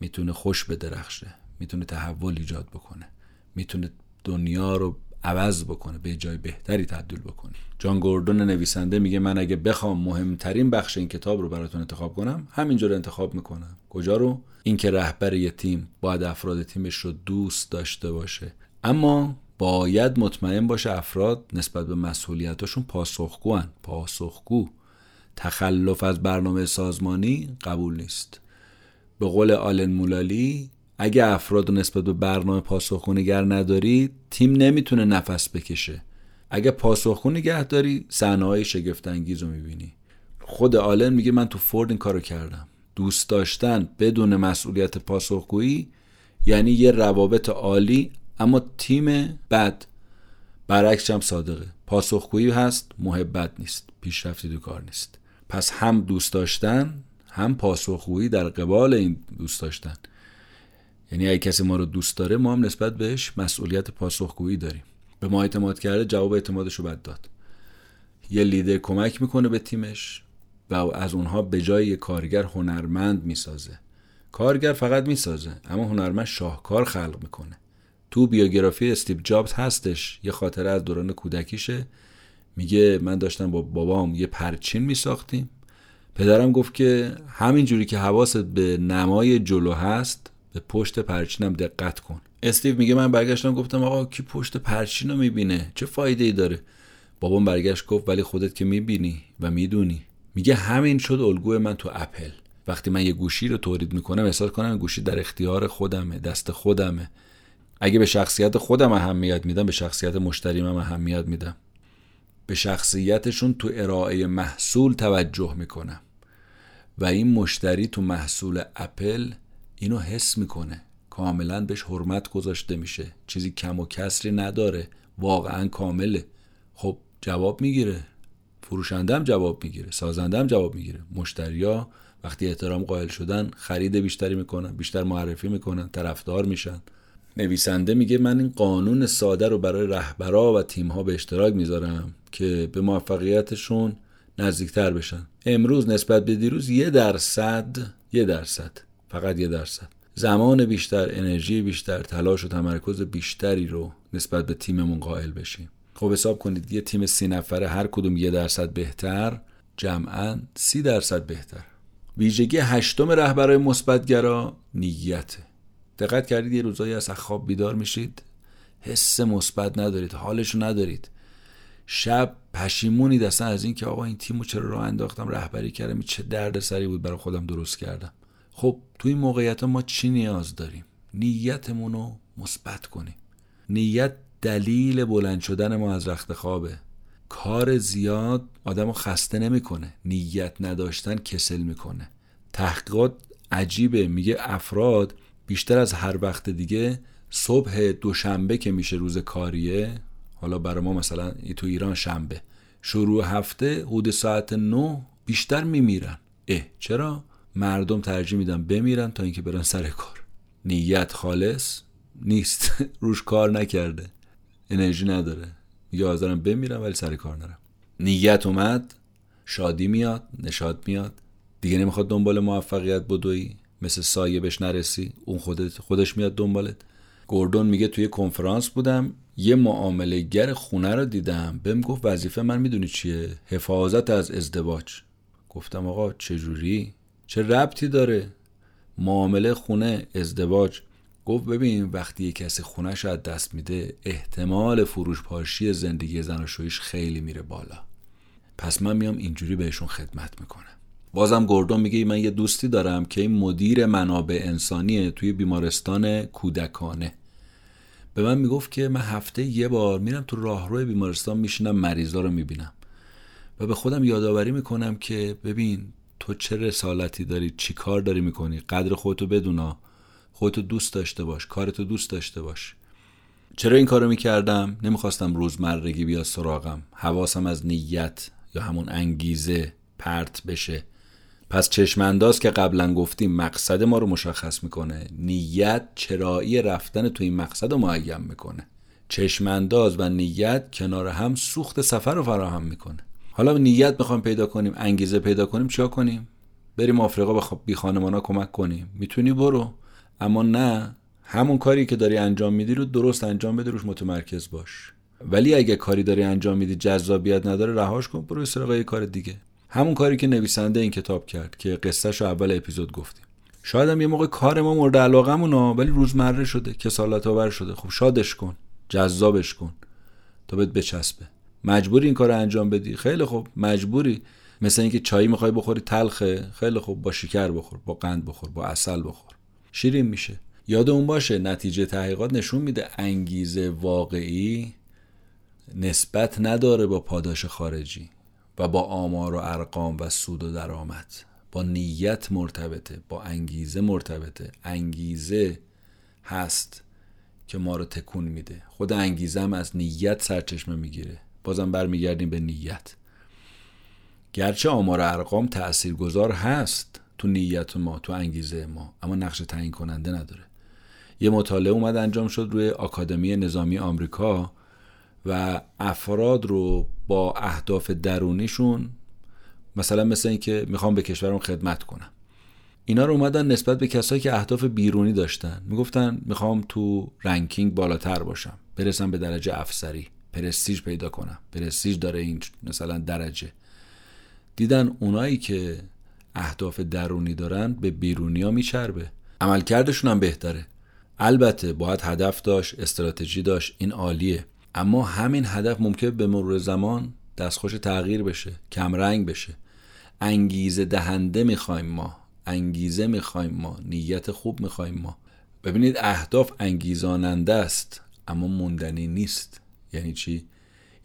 می‌تونه خوش بدرخشه می‌تونه تحول ایجاد بکنه می‌تونه دنیا رو عوض بکنه به جای بهتری تبدیل بکنه. جان گوردون نویسنده میگه من اگه بخوام مهمترین بخش این کتاب رو براتون انتخاب کنم همینجور انتخاب می‌کنم. کجا رو؟ اینکه رهبر یه تیم باید افراد تیمش رو دوست داشته باشه. اما باید مطمئن باشه افراد نسبت به مسئولیتاشون پاسخگوان پاسخگو. تخلف از برنامه سازمانی قبول نیست. به قول آلن مولالی اگه افراد نسبت به برنامه پاسخگو نگر نداری تیم نمی‌تونه نفس بکشه. اگه پاسخگو نگه داری صحنه های شگفت انگیز رو می‌بینی. خود آلن میگه من تو فورد این کارو کردم. دوست داشتن بدون مسئولیت پاسخگویی یعنی یه روابط عالی اما تیم بد. برعکس هم صادقه. پاسخگویی هست محبت نیست. پیشرفتی دو کار نیست. پس هم دوست داشتن هم پاسخگویی در قبال این دوست داشتن. یعنی اگه کسی ما رو دوست داره ما هم نسبت بهش مسئولیت پاسخگویی داریم. به ما اعتماد کرده جواب اعتمادش رو بد داد. یه لیدر کمک می‌کنه به تیمش و از اونها به جای یه کارگر هنرمند می‌سازه. کارگر فقط می‌سازه اما هنرمند شاهکار خلق می‌کنه. تو بیوگرافی استیو جابز هستش یه خاطره از دوران کودکیشه. میگه من داشتم با بابام یه پرچین میساختیم. پدرم گفت که همین جوری که حواست به نمای جلو هست به پشت پرچینم دقت کن. استیو میگه من برگشتم گفتم آقا کی پشت پرچین رو می‌بینه؟ چه فایده ای داره؟ بابام برگشت گفت ولی خودت که می‌بینی و می‌دونی. میگه همین شد الگوی من تو اپل. وقتی من یه گوشی رو تولید می‌کنم احساس کنم گوشی در اختیار خودمه دست خودمه. اگه به شخصیت خودم اهمیت میدم به شخصیت مشتریم هم اهمیت میدم. به شخصیتشون تو ارائه محصول توجه می‌کنم و این مشتری تو محصول اپل اینو حس می‌کنه. کاملا بهش حرمت گذاشته میشه. چیزی کم و کسری نداره. واقعا کامله. خب جواب می‌گیره. فروشنده هم جواب می‌گیره. سازنده هم جواب می‌گیره. مشتریا وقتی احترام قائل شدن خرید بیشتری می‌کنن بیشتر معرفی می‌کنن طرفدار میشن. نویسنده میگه من این قانون ساده رو برای رهبرا و تیمها به اشتراک می‌ذارم. که به موفقیتشون نزدیکتر بشن. امروز نسبت به دیروز یه درصد یه درصد فقط یه درصد. زمان بیشتر انرژی بیشتر تلاش و تمرکز بیشتری رو نسبت به تیممون قائل بشیم. خب حساب کنید یه تیم سی نفره هر کدوم یه درصد بهتر جمعا سی درصد بهتر. ویژگی هشتم رهبرای مثبتگرا نیته دقت کردید یه روزایی از خواب بیدار میشید حس مثبت ندارید حالشو ندارید. شب پشیمونید اصلا از اینکه آقا این تیمو چرا راه انداختم رهبری کردم چه درد سری بود برای خودم درست کردم. خب تو این موقعیت ما چی نیاز داریم؟ نیتمون رو مثبت کنیم. نیت دلیل بلند شدن ما از رخت خوابه. کار زیاد آدم رو خسته نمی‌کنه. نیت نداشتن کسل می‌کنه. تحقیقات عجیبه. میگه افراد بیشتر از هر وقت دیگه صبح دوشنبه که میشه روز کاریه حالا برای ما مثلا تو ایران شنبه. شروع هفته حدود ساعت 9 بیشتر میمیرن. اه چرا؟ مردم ترجیح میدن بمیرن تا اینکه برن سر کار. نیت خالص نیست. روش کار نکرده. انرژی نداره. میگه حاضرم بمیرم ولی سر کار نرم نیت اومد شادی میاد نشاد میاد. دیگه نمی‌خواد دنبال موفقیت بدوی. مثل سایه بهش نرسی اون خودت خودش میاد دنبالت. گوردون میگه توی کنفرانس بودم. یه معامله گر خونه رو دیدم بهم گفت وظیفه من می‌دونی چیه؟ حفاظت از ازدواج. گفتم آقا چجوری؟ چه ربطی داره؟ معامله خونه ازدواج. گفت ببین وقتی یه کسی خونش از دست میده احتمال فروش پاشی زندگی زن و شویش خیلی میره بالا. پس من میام اینجوری بهشون خدمت می‌کنم. بازم گردون میگه من یه دوستی دارم که این مدیر منابع انسانیه توی بیمارستان کودکانه. به من می‌گفت که من هفته یه بار میرم تو راهروی بیمارستان میشینم مریضا رو می‌بینم. و به خودم یادآوری می‌کنم که ببین تو چه رسالتی داری؟ چی کار داری می‌کنی؟ قدر خودتو بدونا. خودتو دوست داشته باش. کارتو دوست داشته باش. چرا این کارو می‌کردم؟ نمی‌خواستم روزمرگی بیا سراغم. حواسم از نیت یا همون انگیزه پرت بشه. پس چشمانداز که قبلا گفتیم مقصد ما رو مشخص می‌کنه. نیت چرایی رفتن تو این مقصد رو معین می‌کنه. چشمانداز و نیت کنار هم سوخت سفر رو فراهم می‌کنه. حالا نیت می‌خوایم پیدا کنیم انگیزه پیدا کنیم چیا کنیم؟ بریم آفریقا به بی خانمانا کمک کنیم. می‌تونی برو. اما نه همون کاری که داری انجام میدی رو درست انجام بده روش متمرکز باش. ولی اگه کاری داری انجام میدی جذابیت نداره رهاش کن برو سراغ یه کار دیگه. همون کاری که نویسنده این کتاب کرد که قصهش رو اول اپیزود گفتیم. شاید هم یه موقع کار ما مورد علاقمونه ولی روزمره شده کسالت آور شده. خب شادش کن جذابش کن. تا بهت بچسبه. مجبوری این کار رو انجام بدی؟ خیلی خوب مجبوری. مثل اینکه چای می‌خوای بخوری تلخه. خیلی خوب با شکر بخور با قند بخور با اصل بخور. شیرین میشه. یاد اون باشه نتیجه تحقیقات نشون میده انگیزه واقعی نسبت نداره با پاداش خارجی. و با آمار و ارقام و سود و درآمد با نیت مرتبطه با انگیزه مرتبطه. انگیزه هست که ما رو تکون میده. خود انگیزه هم از نیت سرچشمه می‌گیره. بازم برمیگردیم به نیت. گرچه آمار و ارقام تأثیر گذار هست تو نیت ما تو انگیزه ما اما نقش تعیین کننده نداره. یه مطالعه اومد انجام شد روی آکادمی نظامی آمریکا و افراد رو با اهداف درونیشون مثلا مثل اینکه می‌خوام به کشورم خدمت کنم. اینا رو اومدن نسبت به کسایی که اهداف بیرونی داشتن. می‌گفتن می‌خوام تو رنکینگ بالاتر باشم. برسم به درجه افسری. پرستیج پیدا کنم. پرستیج داره این مثلا درجه. دیدن اونایی که اهداف درونی دارن به بیرونی ها میچربه. عملکردشون هم بهتره. البته باید هدف داشت استراتژی داشت. این عالیه. اما همین هدف ممکن به مرور زمان دستخوش تغییر بشه کمرنگ بشه. انگیزه دهنده می‌خوایم ما انگیزه می‌خوایم ما نیت خوب می‌خوایم ما. ببینید اهداف انگیزاننده است اما موندنی نیست. یعنی چی؟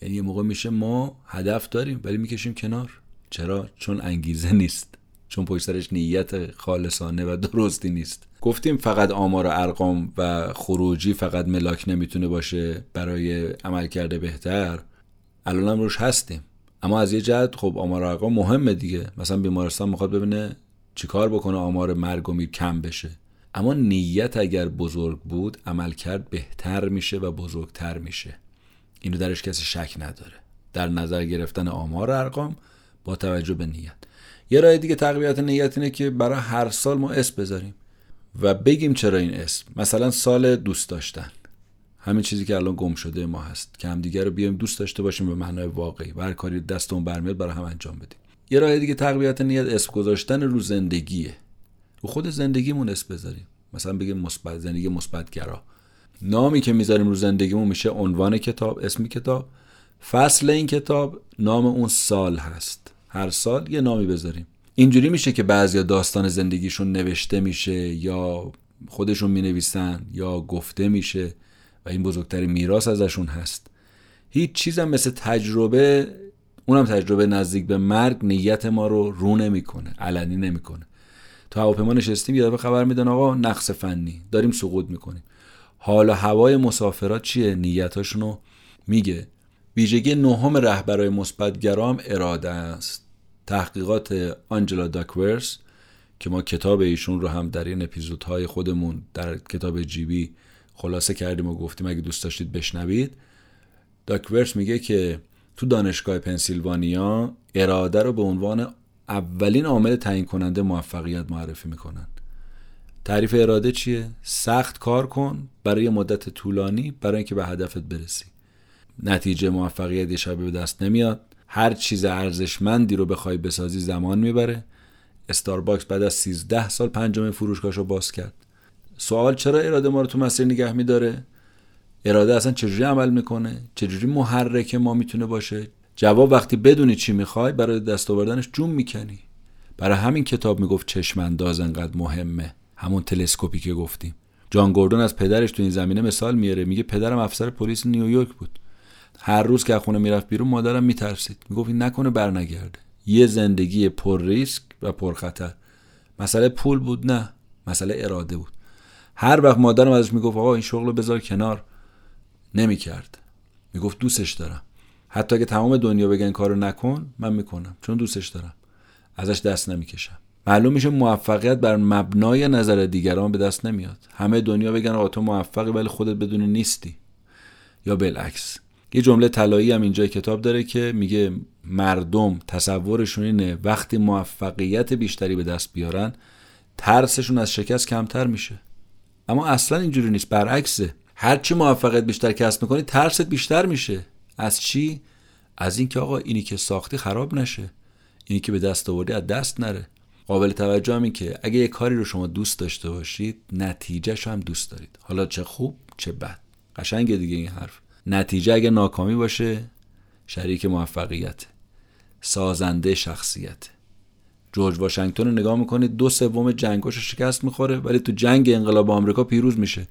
یعنی یه موقع میشه ما هدف داریم ولی می‌کشیم کنار. چرا؟ چون انگیزه نیست. چون پشت سرش نیت خالصانه و درستی نیست. گفتیم فقط آمار و ارقام و خروجی فقط ملاک نمی‌تونه باشه برای عمل کرده بهتر. الان هم روش هستیم. اما از یه جهت خب آمار و ارقام مهمه دیگه. مثلا بیمارستان می‌خواد ببینه چیکار بکنه آمار مرگ و میر کم بشه. اما نیت اگر بزرگ بود عمل کرد بهتر میشه و بزرگتر میشه. اینو درش کسی شک نداره. در نظر گرفتن آمار و ارقام با توجه به نیت. یه راه دیگه تقویت نیت اینه که برای هر سال ما اسم بذاریم و بگیم چرا این اسم. مثلا سال دوست داشتن. همین چیزی که الان گم شده ما هست که همدیگه رو بیایم دوست داشته باشیم به معنای واقعی و هر کاری دستمون برمیاد برای هم انجام بدیم. یه راه دیگه تقویت نیت اسم گذاشتن رو زندگیه. رو خود زندگیمون اسم بذاریم. مثلا بگیم مثبت زندگی مثبتگرا. نامی که می‌ذاریم رو زندگیمون میشه عنوان کتاب اسم کتاب. فصل این کتاب نام اون سال هست. هر سال یه نامی بذاریم. اینجوری میشه که بعضیا داستان زندگیشون نوشته میشه یا خودشون می‌نویسن یا گفته میشه و این بزرگترین میراث ازشون هست. هیچ چیزم مثل تجربه اونم تجربه نزدیک به مرگ نیت ما رو رو نمی‌کنه علنی نمی‌کنه. تو هواپیما نشستیم یه به خبر میدن آقا نقص فنی داریم سقوط می‌کنیم. حالا هوای مسافرات چیه؟ نیتاشون رو میگه. ویژگی نهم رهبرای مثبتگرام اراده است. تحقیقات آنجلا داکورس که ما کتاب ایشون رو هم در این اپیزودهای خودمون در کتاب جیبی خلاصه کردیم و گفتیم اگه دوست داشتید بشنوید. داکورس میگه که تو دانشگاه پنسیلوانیا اراده رو به عنوان اولین عامل تعیین کننده موفقیت معرفی می‌کنن. تعریف اراده چیه؟ سخت کار کن برای مدت طولانی برای اینکه به هدفت برسی. نتیجه موفقیت یه شبه به دست نمیاد. هر چیز ارزشمندی رو بخوای بسازی زمان می‌بره. استارباکس بعد از 13 سال پنجمین فروشگاهش رو باز کرد. سوال چرا اراده ما رو تو مسیر نگه میداره؟ اراده اصلا چجوری عمل می‌کنه؟ چجوری محرک ما می‌تونه باشه؟ جواب وقتی بدونی چی می‌خوای برای دست آوردنش جون می‌کنی. برای همین کتاب می‌گفت چشم انداز انقدر مهمه. همون تلسکوپی که گفتیم. جان گوردون از پدرش تو این زمینه مثال میاره. میگه پدرم افسر پلیس نیویورک بود. هر روز که خونه می‌رفت بیرون مادرم میترسید. می‌گفت این نکنه برنگرده. یه زندگی پر ریسک و پر خطر. مسئله پول بود نه مسئله اراده بود. هر وقت مادرم ازش می‌گفت آقا این شغل رو بذار کنار. نمی‌کرد. می‌گفت دوستش دارم. حتی اگه تمام دنیا بگن کارو نکن من می‌کنم. چون دوستش دارم. ازش دست نمی‌کشم. معلوم میشه موفقیت بر مبنای نظر دیگران به دست نمیاد. همه دنیا بگن آقا تو موفقی ولی خودت بدون نیستی. یا بالعکس. یه جمله طلایی هم اینجا کتاب داره که میگه مردم تصورشون اینه وقتی موفقیت بیشتری به دست بیارن ترسشون از شکست کمتر میشه. اما اصلا اینجوری نیست برعکسه. هرچی موفقیت بیشتر کسب می‌کنی ترست بیشتر میشه. از چی؟ از اینکه آقا اینی که ساختی خراب نشه. اینی که به دست آوردی از دست نره. قابل توجه هم این که اگه یه کاری رو شما دوست داشته باشید نتیجهش هم دوست دارید. حالا چه خوب چه بد. قشنگه دیگه این حرف. نتیجه اگه ناکامی باشه شریک موفقیت سازنده شخصیت. جورج واشنگتن رو نگاه می‌کنید دو سوم جنگاش شکست می‌خوره ولی تو جنگ انقلاب آمریکا پیروز میشه.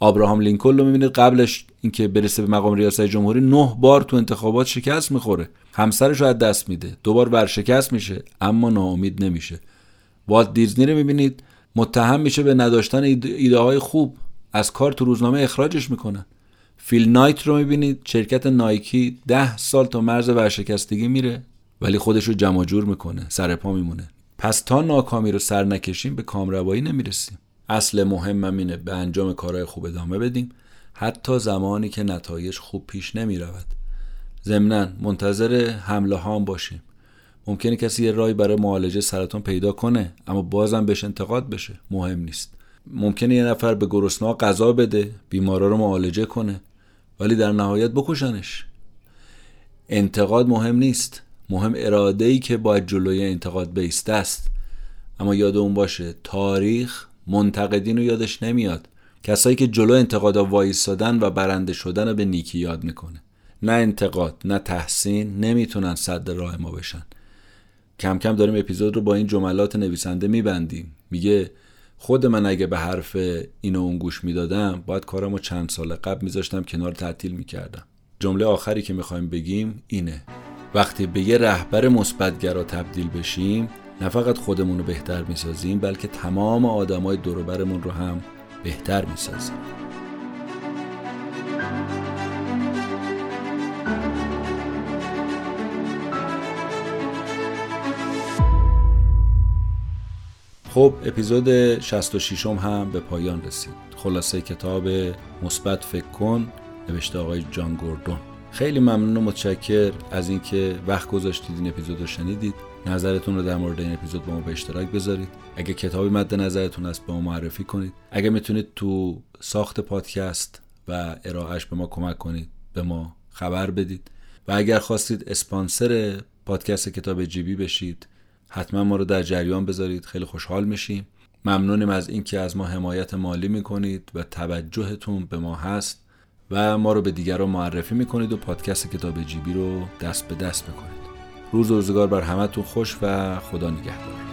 آبراهام لینکلن رو می‌بینید قبلش اینکه برسه به مقام ریاست جمهوری نه بار تو انتخابات شکست می‌خوره. همسرش رو از دست میده. دوبار ورشکست میشه اما ناامید نمیشه. والت دیزنی رو می‌بینید متهم میشه به نداشتن ایده های خوب. از کار تو روزنامه اخراجش می‌کنن. فیل نایت رو می‌بینید. شرکت نایکی ده سال تا مرز ورشکستگی میره ولی خودش رو جمع جور می‌کنه سر پا میمونه. پس تا ناکامی رو سر نکشیم به کامروایی نمی‌رسیم. اصل مهمم اینه به انجام کارهای خوب ادامه بدیم. حتی زمانی که نتایج خوب پیش نمی رود ضمنا منتظر حمله ها باشیم. ممکنه کسی یه رای برای معالجه سرطان پیدا کنه اما بازم بهش انتقاد بشه. مهم نیست. ممکنه یه نفر به گرسنه‌ها غذا بده بیمارا رو معالجه کنه. ولی در نهایت بکشنش. انتقاد مهم نیست. مهم اراده ای که باید جلوی انتقاد بیسته است. اما یاد اون باشه تاریخ منتقدین رو یادش نمیاد. کسایی که جلو انتقادا وایستادن و برنده شدن رو به نیکی یاد می‌کنه. نه انتقاد نه تحسین نمی‌تونن صد راه ما بشن. کم کم داریم اپیزود رو با این جملات نویسنده میبندیم. میگه خود من اگه به حرف اینو اون گوش می‌دادم باید کارمو چند سال قبل میذاشتم کنار تعطیل می‌کردم. جمله آخری که می‌خوایم بگیم اینه. وقتی به یه رهبر مثبتگرا تبدیل بشیم نه فقط خودمون رو بهتر می‌سازیم بلکه تمام آدمای دوروبرمون رو هم بهتر می‌سازیم. خب اپیزود 66 هم به پایان رسید. خلاصه کتاب مثبت فکر کن نوشته آقای جان گوردون. خیلی ممنون و متشکر از اینکه وقت گذاشتید این اپیزود رو شنیدید. نظرتون رو در مورد این اپیزود با ما به اشتراک بذارید. اگه کتابی مد نظرتون است به ما معرفی کنید. اگه می‌تونید تو ساخت پادکست و ارائهش به ما کمک کنید به ما خبر بدید. و اگر خواستید اسپانسر پادکست کتاب جیبی بشید حتما ما رو در جریان بذارید خیلی خوشحال میشیم. ممنونیم از اینکه از ما حمایت مالی می‌کنید و توجهتون به ما هست و ما رو به دیگران معرفی می‌کنید و پادکست کتاب جیبی رو دست به دست می‌کنید. روز و روزگار بر همتون خوش و خدا نگهدار.